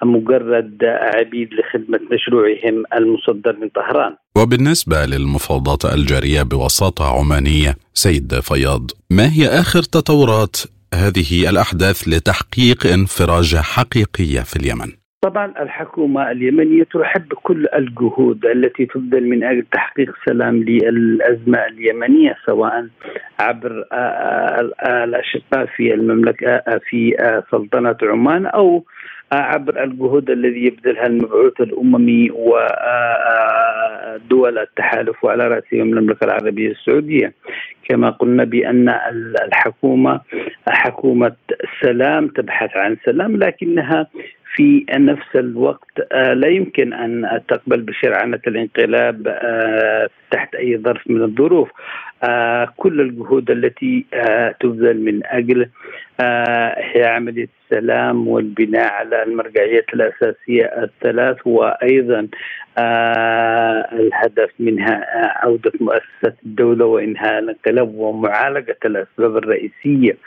مجرد عبيد لخدمة مشروعهم المصدر من طهران وبالنسبة للمفاوضات الجارية بوساطة عمانية سيد فياض ما هي آخر تطورات هذه الأحداث لتحقيق انفراجة حقيقية في اليمن؟ طبعا الحكومة اليمنية ترحب بكل الجهود التي تبذل من أجل تحقيق سلام للأزمة اليمنية سواء عبر الأشقاء في المملكة في سلطنة عمان أو عبر الجهود الذي يبذلها المبعوث الأممي ودول التحالف وعلى راسهم المملكة العربية السعودية. كما قلنا بأن الحكومة حكومة سلام تبحث عن سلام لكنها في نفس الوقت لا يمكن أن تقبل بشرعنة الانقلاب تحت أي ظرف من الظروف. آه، كل الجهود التي آه، تبذل من أجل احياء آه، عملية السلام والبناء على المرجعيات الأساسية الثلاث وأيضا الهدف منها عودة مؤسسه الدولة وإنهاء الانقلاب ومعالجة الأسباب الرئيسية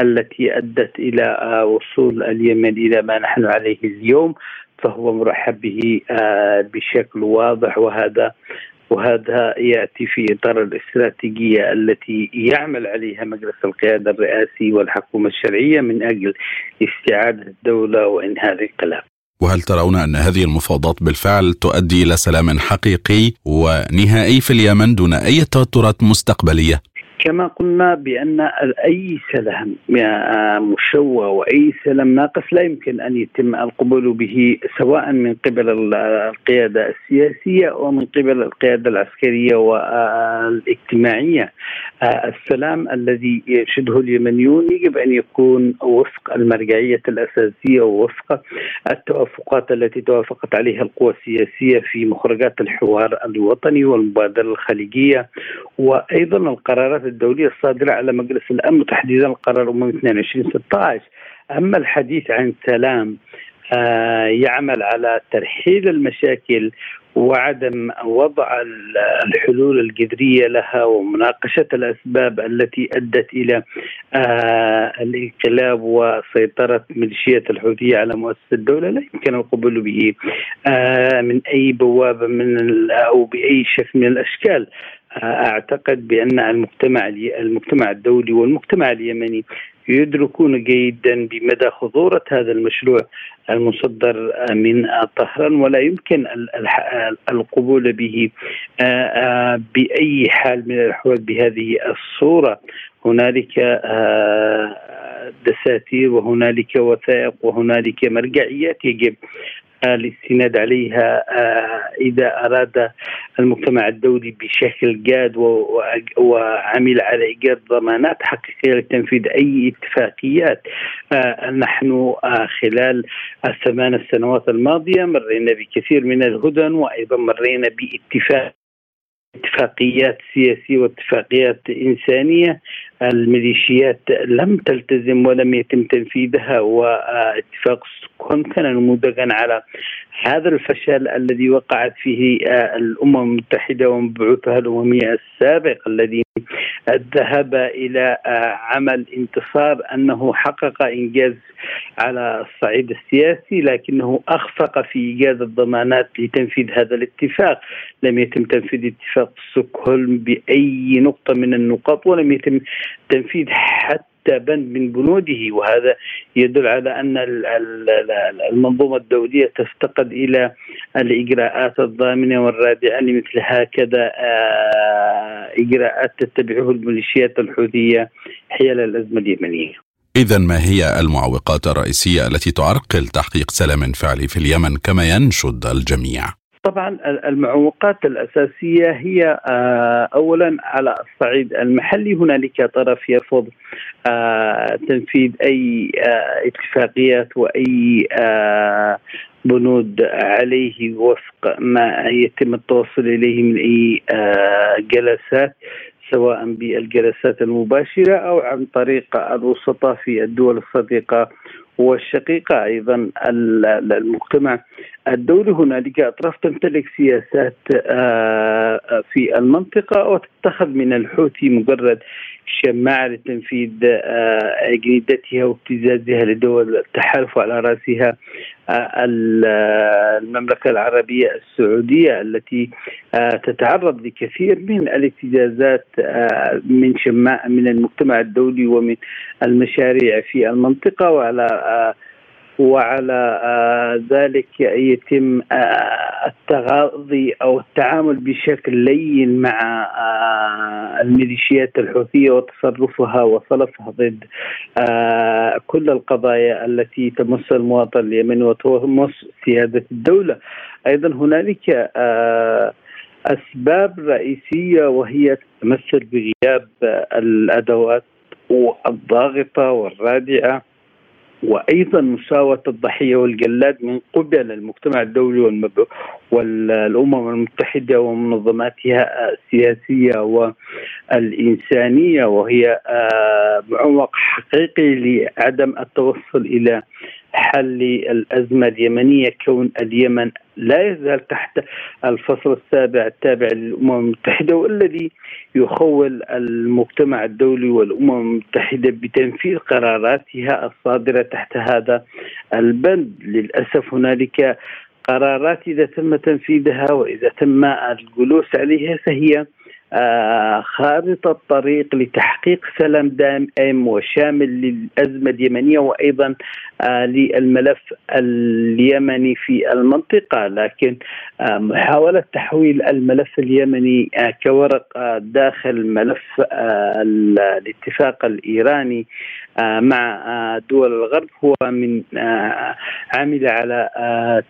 التي أدت إلى وصول اليمن إلى ما نحن عليه اليوم فهو مرحب به بشكل واضح وهذا وهذا يأتي في إطار الاستراتيجية التي يعمل عليها مجلس القيادة الرئاسي والحكومة الشرعية من أجل استعادة الدولة وإنهاء الانقلاب. وهل ترون أن هذه المفاوضات بالفعل تؤدي إلى سلام حقيقي ونهائي في اليمن دون أي توترات مستقبلية؟ كما قلنا بأن أي سلام مشوه وأي سلام ناقص لا يمكن أن يتم القبول به سواء من قبل القيادة السياسية أو من قبل القيادة العسكرية والإجتماعية. السلام الذي ينشده اليمنيون يجب أن يكون وفق المرجعية الأساسية ووفق التوافقات التي توافقت عليها القوى السياسية في مخرجات الحوار الوطني والمبادرة الخليجية وأيضا القرارات الدولية الصادرة على مجلس الأمن وتحديدا القرار الاممي 22 16 أما الحديث عن سلام آه يعمل على ترحيل المشاكل وعدم وضع الحلول الجذرية لها ومناقشة الأسباب التي أدت إلى آه الانقلاب وسيطرة ميليشيات الحوثية على مؤسسة الدولة. لا يمكن القبول به آه من أي بوابه من أو بأي شكل من الأشكال. أعتقد بأن المجتمع المجتمع الدولي والمجتمع اليمني يدركون جيدا بمدى خطورة هذا المشروع المصدر من طهران ولا يمكن القبول به. بأي حال من الأحوال بهذه الصورة هنالك دساتير وهنالك وثائق وهنالك مرجعيات يجب الاستناد عليها آه، إذا أراد المجتمع الدولي بشكل جاد وعمل على إيجاد ضمانات حقيقيه لتنفيذ أي اتفاقيات آه، نحن آه، خلال الثمان السنوات الماضية مرينا بكثير من الهدن وأيضا مرينا باتفاق اتفاقيات سياسية واتفاقيات إنسانية. الميليشيات لم تلتزم ولم يتم تنفيذها واتفاق ستوكهولم كان نموذجا على هذا الفشل الذي وقعت فيه الأمم المتحدة ومبعوثها الأممية السابق الذي ذهب إلى عمل انتصار أنه حقق إنجاز على الصعيد السياسي لكنه أخفق في ايجاد الضمانات لتنفيذ هذا الاتفاق، لم يتم تنفيذ اتفاق ستوكهولم بأي نقطة من النقاط ولم يتم تنفيذ حتى بند من بنوده وهذا يدل على أن المنظومة الدولية تفتقد إلى الإجراءات الضامنة والرادعة لمثل هكذا آه، إجراءات تتبعه الميليشيات الحوثية حيال الأزمة اليمنية. إذا ما هي المعوقات الرئيسية التي تعرقل تحقيق سلام فعلي في اليمن كما ينشد الجميع؟ طبعا المعوقات الأساسية هي آه، اولا على الصعيد المحلي هنالك طرف يرفض آه، تنفيذ أي آه، اتفاقيات وأي بنود عليه وفق ما يتم التوصل إليه من أي جلسات سواء بالجلسات المباشرة أو عن طريق الوسطاء في الدول الصديقة والشقيقة أيضا المجتمع. الدولي هنالك أطراف تمتلك سياسات آه، في المنطقة وتتخذ من الحوثي مجرد شماعة لتنفيذ آه، أجندتها وابتزازها لدول التحالف على رأسها آه، المملكة العربية السعودية التي تتعرض لكثير من الابتزازات من شماع من المجتمع الدولي ومن المشاريع في المنطقة وعلى وعلى آه، ذلك يتم آه، التغاضي أو التعامل بشكل لين مع آه، الميليشيات الحوثية وتصرفها وصلفها ضد كل القضايا التي تمس المواطن اليمني وتمس سيادة الدولة. أيضا هنالك أسباب رئيسية وهي تتمثل بغياب الأدوات الضاغطة والرادعة وأيضا مساواة الضحية والجلاد من قبل المجتمع الدولي. والأمم المتحدة ومنظماتها السياسية والإنسانية وهي آه، معوق حقيقي لعدم التوصل إلى حل الازمه اليمنية. كون اليمن لا يزال تحت الفصل السابع التابع للأمم المتحدة والذي يخول المجتمع الدولي والأمم المتحدة بتنفيذ قراراتها الصادرة تحت هذا البند. للأسف هنالك قرارات إذا تم تنفيذها وإذا تم الجلوس عليها فهي آه، خارطة طريق لتحقيق سلام دائم وشامل للأزمة اليمنية وأيضا للملف اليمني في المنطقة لكن آه، محاولة تحويل الملف اليمني كورق داخل ملف الاتفاق الإيراني مع دول الغرب هو من عمل على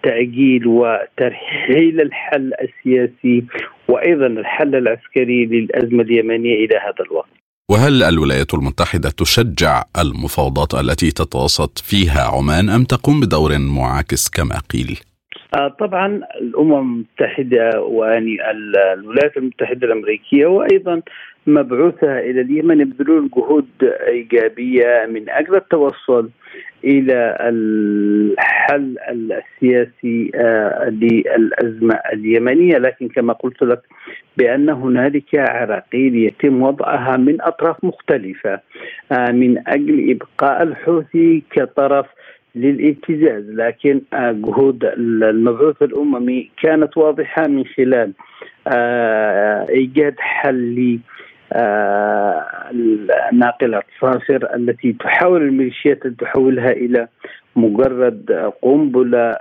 تعجيل وترحيل الحل السياسي وأيضا الحل العسكري للأزمة اليمنية إلى هذا الوقت. وهل الولايات المتحدة تشجع المفاوضات التي تتوسط فيها عمان أم تقوم بدور معاكس كما قيل؟ آه، طبعا الأمم المتحدة ويعني الولايات المتحدة الأمريكية وأيضا مبعوثها إلى اليمن يبذلون جهود إيجابية من أجل التوصل إلى الحل السياسي آه، للأزمة اليمنية. لكن كما قلت لك بأن هنالك عراقيل يتم وضعها من أطراف مختلفة آه، من أجل إبقاء الحوثي كطرف للابتزاز لكن آه، جهود المبعوث الأممي كانت واضحة من خلال إيجاد حل الناقلة صافر التي تحاول الميليشيات أن تحولها إلى مجرد قنبلة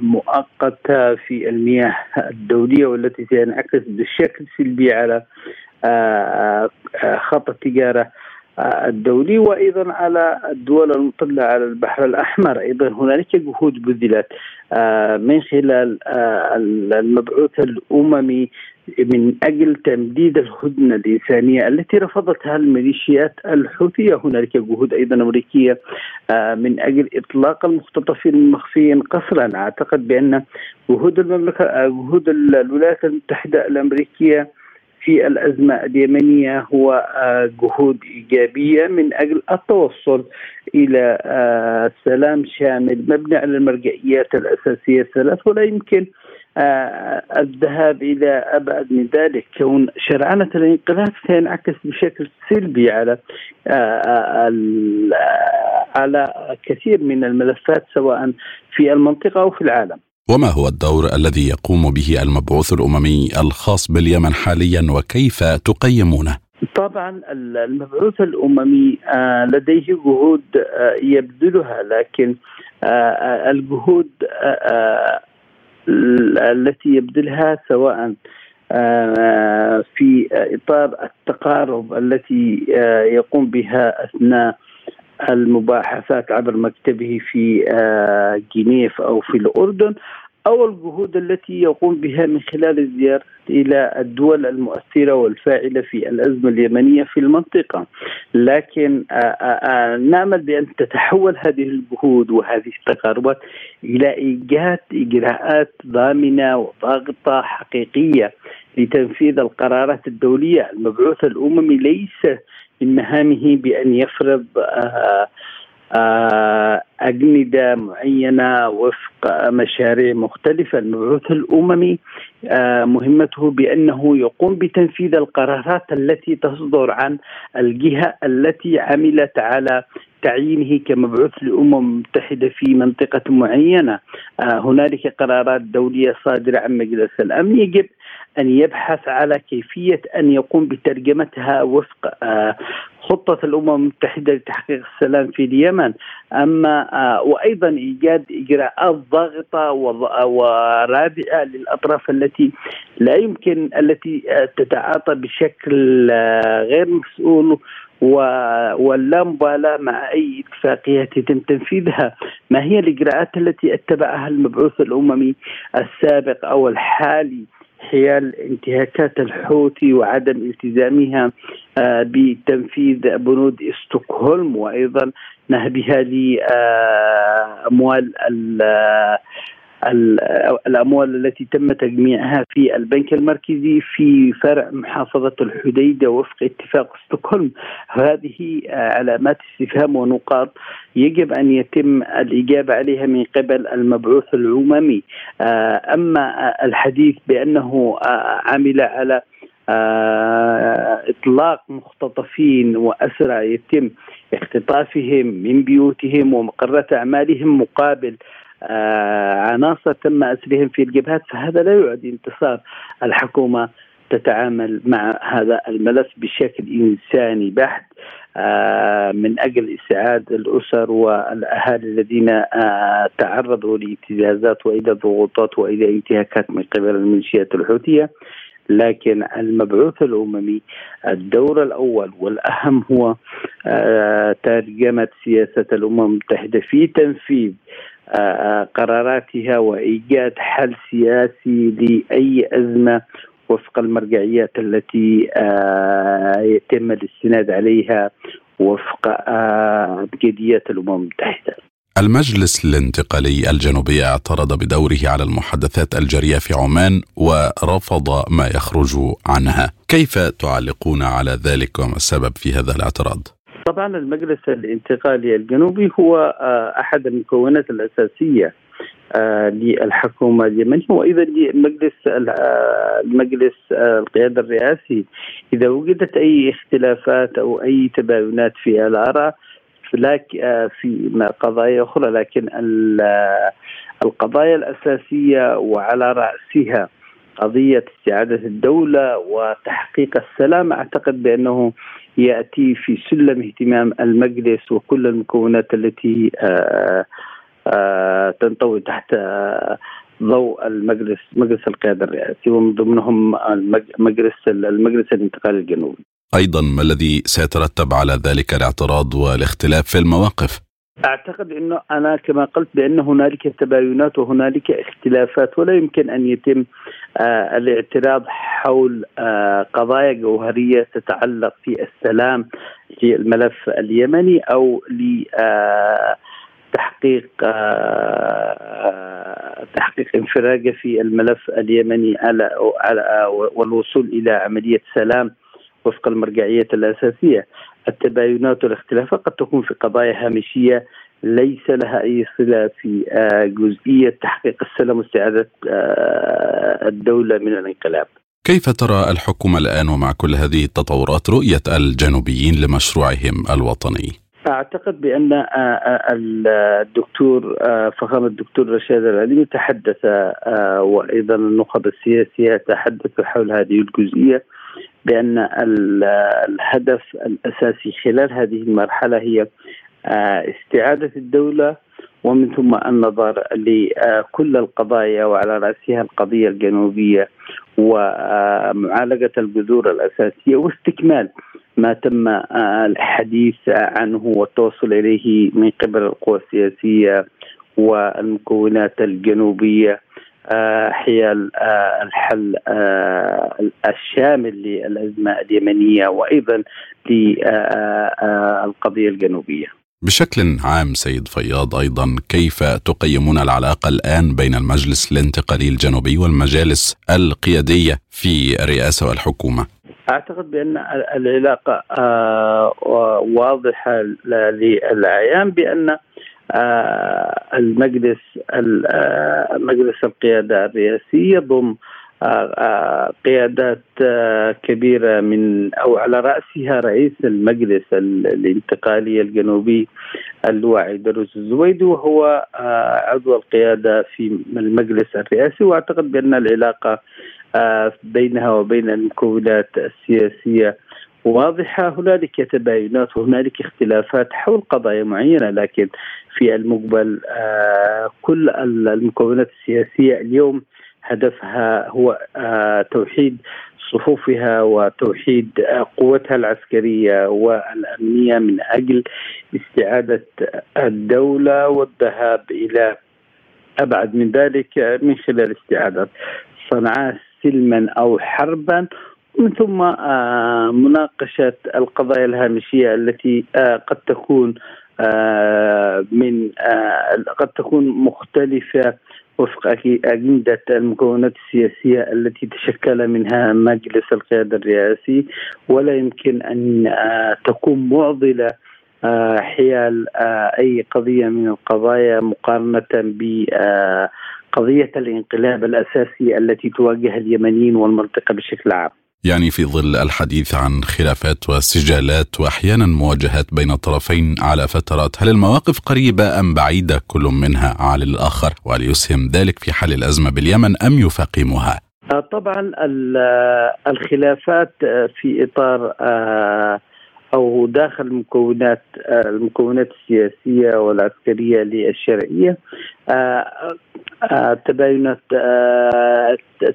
مؤقتة في المياه الدولية والتي تنعكس بشكل سلبي على خط التجارة الدولي وأيضا على الدول المطلة على البحر الأحمر. أيضا هنالك جهود بذلت آه، من خلال آه، المبعوث الأممي من أجل تمديد الهدنة الإنسانية التي رفضتها الميليشيات الحوثية، هنالك جهود أيضا أمريكية آه، من أجل إطلاق المختطفين المخفيين قسرا، أعتقد بأن جهود المملكة جهود الولايات المتحدة الأمريكية في الأزمة اليمنية هو آه، جهود إيجابية من أجل التوصل إلى آه، سلام شامل مبني على المرجعيات الأساسية الثلاث. ولا يمكن آه، الذهاب إلى أبعد من ذلك كون شرعنة الانقلاب سينعكس بشكل سلبي على على كثير من الملفات سواء في المنطقة أو في العالم وما هو الدور الذي يقوم به المبعوث الأممي الخاص باليمن حاليا وكيف تقيمونه؟ طبعا المبعوث الأممي آه، لديه جهود آه، يبذلها لكن آه، الجهود التي يبذلها سواء في إطار التقارب التي يقوم بها أثناء المباحثات عبر مكتبه في جنيف أو في الأردن. أو الجهود التي يقوم بها من خلال الزيارة إلى الدول المؤثرة والفاعلة في الأزمة اليمنية في المنطقة. لكن نأمل بأن تتحول هذه الجهود وهذه التقاربات إلى إيجاد إجراءات ضامنة وضاغطة حقيقية لتنفيذ القرارات الدولية. المبعوث الأممي ليس من مهامه بأن يفرض آه، أجندة معينة وفق مشاريع مختلفة. المبعوث الأممي آه، مهمته بأنه يقوم بتنفيذ القرارات التي تصدر عن الجهة التي عملت على تعيينه كمبعوث للأمم المتحدة في منطقة معينة. آه، هنالك قرارات دولية صادرة عن مجلس الأمن. يجب أن يبحث على كيفية أن يقوم بترجمتها وفق خطة الأمم المتحدة لتحقيق السلام في اليمن. أما آه، وأيضا إيجاد إجراءات ضاغطة ورادعة للأطراف التي لا يمكن التي آه، تتعاطى بشكل آه، غير مسؤول واللامبالاة مع أي اتفاقية يتم تنفيذها. ما هي الإجراءات التي أتبعها المبعوث الأممي السابق أو الحالي؟ حيال انتهاكات الحوثي وعدم التزامها آه، بتنفيذ بنود ستوكهولم وأيضا نهبها لاموال الأموال التي تم تجميعها في البنك المركزي في فرع محافظة الحديدة وفق اتفاق ستوكهولم. هذه علامات استفهام ونقاط يجب أن يتم الإجابة عليها من قبل المبعوث الاممي أما الحديث بأنه عمل على إطلاق مختطفين وأسرى يتم اختطافهم من بيوتهم ومقرات أعمالهم مقابل آه، عناصر تم أسرهم في الجبهات فهذا لا يعد انتصار الحكومة تتعامل مع هذا الملف بشكل إنساني بحت آه، من أجل إسعاد الأسر والأهالي الذين آه، تعرضوا لابتزازات وإلى ضغوطات وإلى انتهاكات من قبل الميليشيات الحوثية. لكن المبعوث الأممي الدور الأول والأهم هو ترجمة سياسة الأمم المتحدة في تنفيذ قراراتها وإيجاد حل سياسي لأي أزمة وفق المرجعيات التي آه، يتم الاستناد عليها وفق ابجديات الأمم المتحدة. المجلس الانتقالي الجنوبي اعترض بدوره على المحادثات الجارية في عمان ورفض ما يخرج عنها، كيف تعلقون على ذلك وما السبب في هذا الاعتراض؟ طبعا المجلس الانتقالي الجنوبي هو آه، أحد المكونات الأساسية آه، للحكومة اليمنية. وأيضا للمجلس آه، المجلس القيادة الرئاسي إذا وجدت أي اختلافات أو أي تباينات في الآراء في قضايا أخرى لكن القضايا الأساسية وعلى رأسها قضية استعادة الدولة وتحقيق السلام أعتقد بأنه يأتي في سلم اهتمام المجلس وكل المكونات التي تنطوي تحت ضوء المجلس مجلس القيادة الرئاسي ومن ضمنهم المجلس المجلس الانتقالي الجنوبي. أيضا ما الذي سيترتب على ذلك الاعتراض والاختلاف في المواقف؟ أعتقد إنه أنا كما قلت بأن هنالك تباينات وهنالك اختلافات ولا يمكن أن يتم آه الاعتراض حول آه قضايا جوهرية تتعلق في السلام في الملف اليمني أو ل آه تحقيق آه، انفراجه في الملف اليمني على على والوصول إلى عملية سلام وفق المرجعية الأساسية. التباينات والاختلافات قد تكون في قضايا هامشية ليس لها أي صله في آه، جزئية تحقيق السلام واستعادة آه، الدولة من الانقلاب. كيف ترى الحكومة الآن ومع كل هذه التطورات رؤية الجنوبيين لمشروعهم الوطني؟ أعتقد بأن آه، الدكتور فخامة الدكتور رشاد العليمي تحدث وأيضا النخب السياسيه تحدثوا حول هذه الجزئية بأن الهدف الأساسي خلال هذه المرحلة هي استعادة الدولة ومن ثم النظر لكل القضايا وعلى رأسها القضية الجنوبية ومعالجه الجذور الأساسية واستكمال ما تم الحديث عنه والتوصل إليه من قبل القوى السياسية والمكونات الجنوبية. حيال الحل الشامل للازمه اليمنية وأيضا للقضيه الجنوبية. بشكل عام سيد فياض أيضا كيف تقيمون العلاقة الآن بين المجلس الانتقالي الجنوبي والمجالس القيادية في الرئاسة والحكومة؟ أعتقد بأن العلاقة آه، واضحة للعيان بأن آه، المجلس آه، مجلس القيادة الرئاسي يضم قيادات كبيرة من أو على رأسها رئيس المجلس الانتقالي الجنوبي اللواء دروز الزويدي وهو عضو القيادة في المجلس الرئاسي. وأعتقد بأن العلاقة بينها وبين المكونات السياسية واضحة هنالك تباينات وهنالك اختلافات حول قضايا معينة لكن في المقبل آه، كل المكونات السياسية اليوم هدفها هو آه، توحيد صفوفها وتوحيد قوتها العسكرية والأمنية من أجل استعادة الدولة والذهاب إلى أبعد من ذلك من خلال استعادة صنعاء سلما أو حربا ومن ثم آه، مناقشة القضايا الهامشية التي آه، قد تكون آه، من قد تكون مختلفة وفق أجندة المكونات السياسية التي تشكل منها مجلس القيادة الرئاسي ولا يمكن أن تكون معضلة حيال أي قضية من القضايا مقارنة ب قضية الانقلاب الأساسي التي تواجه اليمنيين والمنطقة بشكل عام. يعني في ظل الحديث عن خلافات وسجالات وأحيانا مواجهات بين الطرفين على فترات، هل المواقف قريبة أم بعيدة كل منها عن الآخر؟ وهل يسهم ذلك في حل الأزمة باليمن أم يفاقمها؟ آه، طبعا الخلافات آه، في إطار آه، أو داخل المكونات المكونات السياسية والعسكرية للشرعية تباينات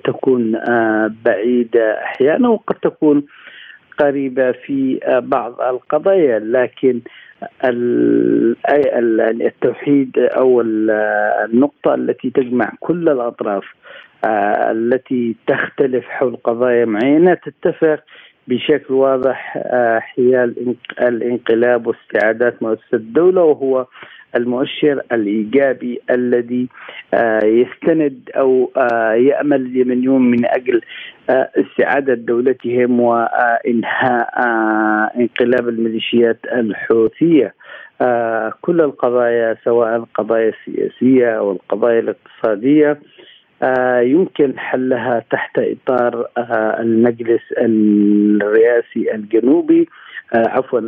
تكون بعيدة أحيانا وقد تكون قريبة في بعض القضايا لكن التوحيد أو النقطة التي تجمع كل الأطراف التي تختلف حول قضايا معينة تتفق بشكل واضح آه، حيال الانقلاب واستعادات مؤسسة الدولة وهو المؤشر الإيجابي الذي آه، يستند أو آه، يأمل اليمنيون من أجل استعادة دولتهم وإنهاء انقلاب الميليشيات الحوثية. كل القضايا سواء القضايا السياسية أو القضايا الاقتصادية يمكن حلها تحت إطار آه، المجلس الرئاسي الجنوبي عفوا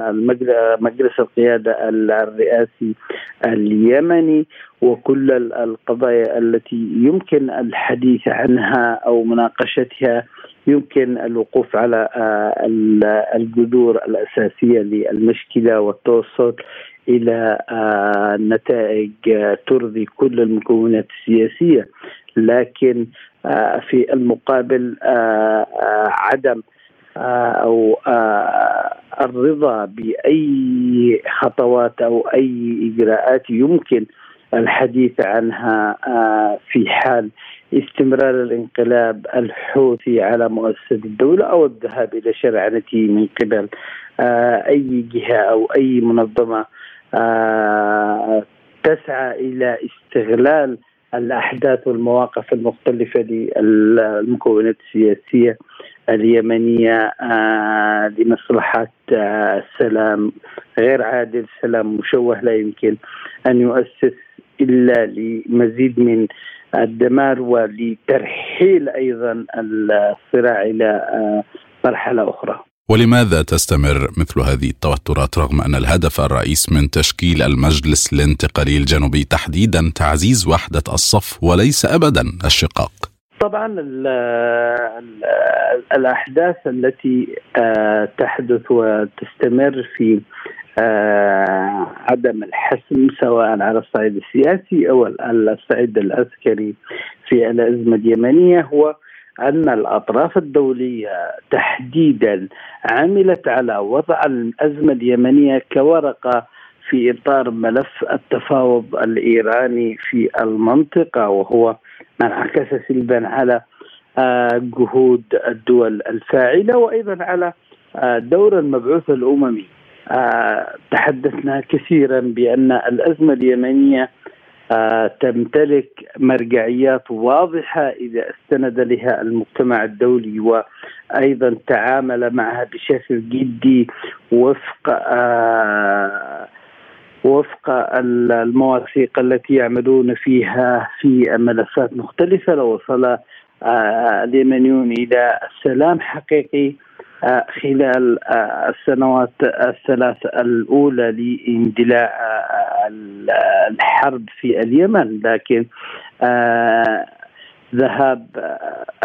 مجلس القيادة الرئاسي اليمني وكل القضايا التي يمكن الحديث عنها أو مناقشتها يمكن الوقوف على الجذور الأساسية للمشكلة والتوصل إلى نتائج ترضي كل المكونات السياسية. لكن في المقابل عدم أو الرضا بأي خطوات أو أي إجراءات يمكن الحديث عنها في حال استمرار الانقلاب الحوثي على مؤسسة الدولة أو الذهاب إلى شرعنته من قبل أي جهة أو أي منظمة تسعى إلى استغلال الأحداث والمواقف المختلفة للمكونات السياسية اليمنية لمصلحة السلام غير عادل سلام مشوه لا يمكن أن يؤسس إلا لمزيد من الدمار ولترحيل أيضا الصراع إلى مرحلة أخرى. ولماذا تستمر مثل هذه التوترات رغم أن الهدف الرئيس من تشكيل المجلس الانتقالي الجنوبي تحديدا تعزيز وحدة الصف وليس ابدا الشقاق؟ طبعا ال ال الأحداث التي تحدث وتستمر في آه عدم الحسم سواء على الصعيد السياسي أو الصعيد العسكري في الأزمة اليمنية هو أن الأطراف الدولية تحديدا عملت على وضع الأزمة اليمنية كورقة في إطار ملف التفاوض الإيراني في المنطقة وهو ما انعكس سلبا على آه جهود الدول الفاعلة وأيضا على آه دور المبعوث الأممي. آه تحدثنا كثيرا بأن الأزمة اليمنية تمتلك مرجعيات واضحة إذا استند لها المجتمع الدولي وأيضا تعامل معها بشكل جدي وفق آه وفق المواثيق التي يعملون فيها في ملفات مختلفة. لوصل اليمنيون إلى سلام حقيقي خلال السنوات الثلاث الأولى لاندلاع الحرب في اليمن لكن ذهاب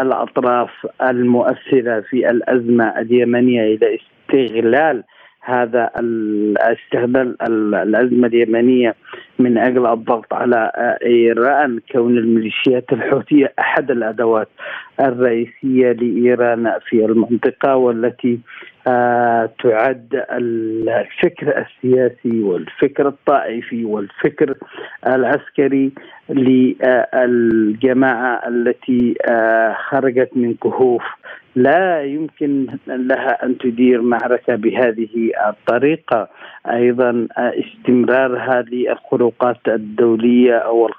الأطراف المؤثرة في الأزمة اليمنية إلى استغلال هذا استغلال الأزمة اليمنية من أجل الضغط على إيران كون الميليشيات الحوثية أحد الأدوات الرئيسية لإيران في المنطقة والتي تعد الفكر السياسي والفكر الطائفي والفكر العسكري للجماعة التي خرجت من كهوف. لا يمكن لها أن تدير معركة بهذه الطريقة. أيضا استمرارها للخروقات الدولية أو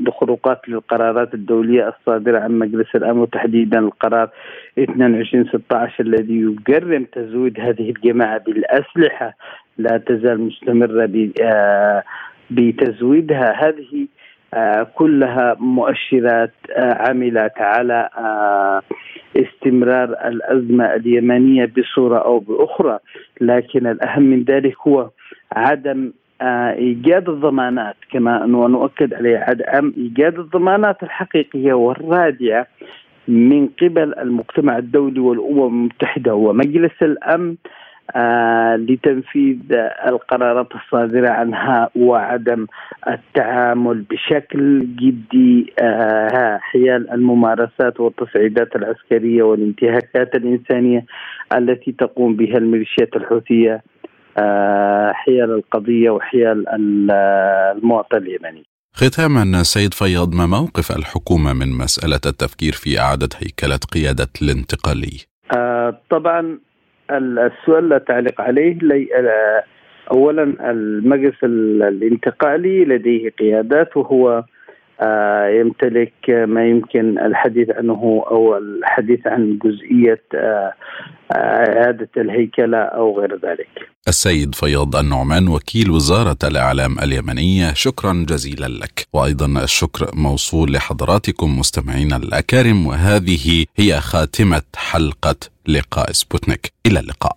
الخروقات للقرارات الدولية الصادرة عن مجلس الأمن وتحديدا القرار 2216 الذي يجرم تزويد هذه الجماعة بالأسلحة لا تزال مستمرة بتزويدها. هذه كلها مؤشرات عملت على استمرار الأزمة اليمنية بصورة أو بأخرى. لكن الأهم من ذلك هو عدم إيجاد الضمانات كما ونؤكد عليه عدم إيجاد الضمانات الحقيقية والرادعة من قبل المجتمع الدولي والأمم المتحدة ومجلس الأمن آه لتنفيذ القرارات الصادرة عنها وعدم التعامل بشكل جدي. آه حيال الممارسات والتصعيدات العسكرية والانتهاكات الإنسانية التي تقوم بها الميليشيات الحوثية. آه حيال القضية وحيال المواطن اليمني. ختاما سيد فياض ما موقف الحكومة من مسألة التفكير في إعادة هيكلة قيادة الانتقالي؟ طبعا السؤال لا تعليق عليه. لي اولا المجلس الانتقالي لديه قيادات وهو يمتلك ما يمكن الحديث عنه أو الحديث عن جزئية إعادة الهيكلة أو غير ذلك. السيد فياض النعمان وكيل وزارة الإعلام اليمنية شكرا جزيلا لك وأيضا الشكر موصول لحضراتكم مستمعينا الأكارم وهذه هي خاتمة حلقة لقاء سبوتنيك إلى اللقاء.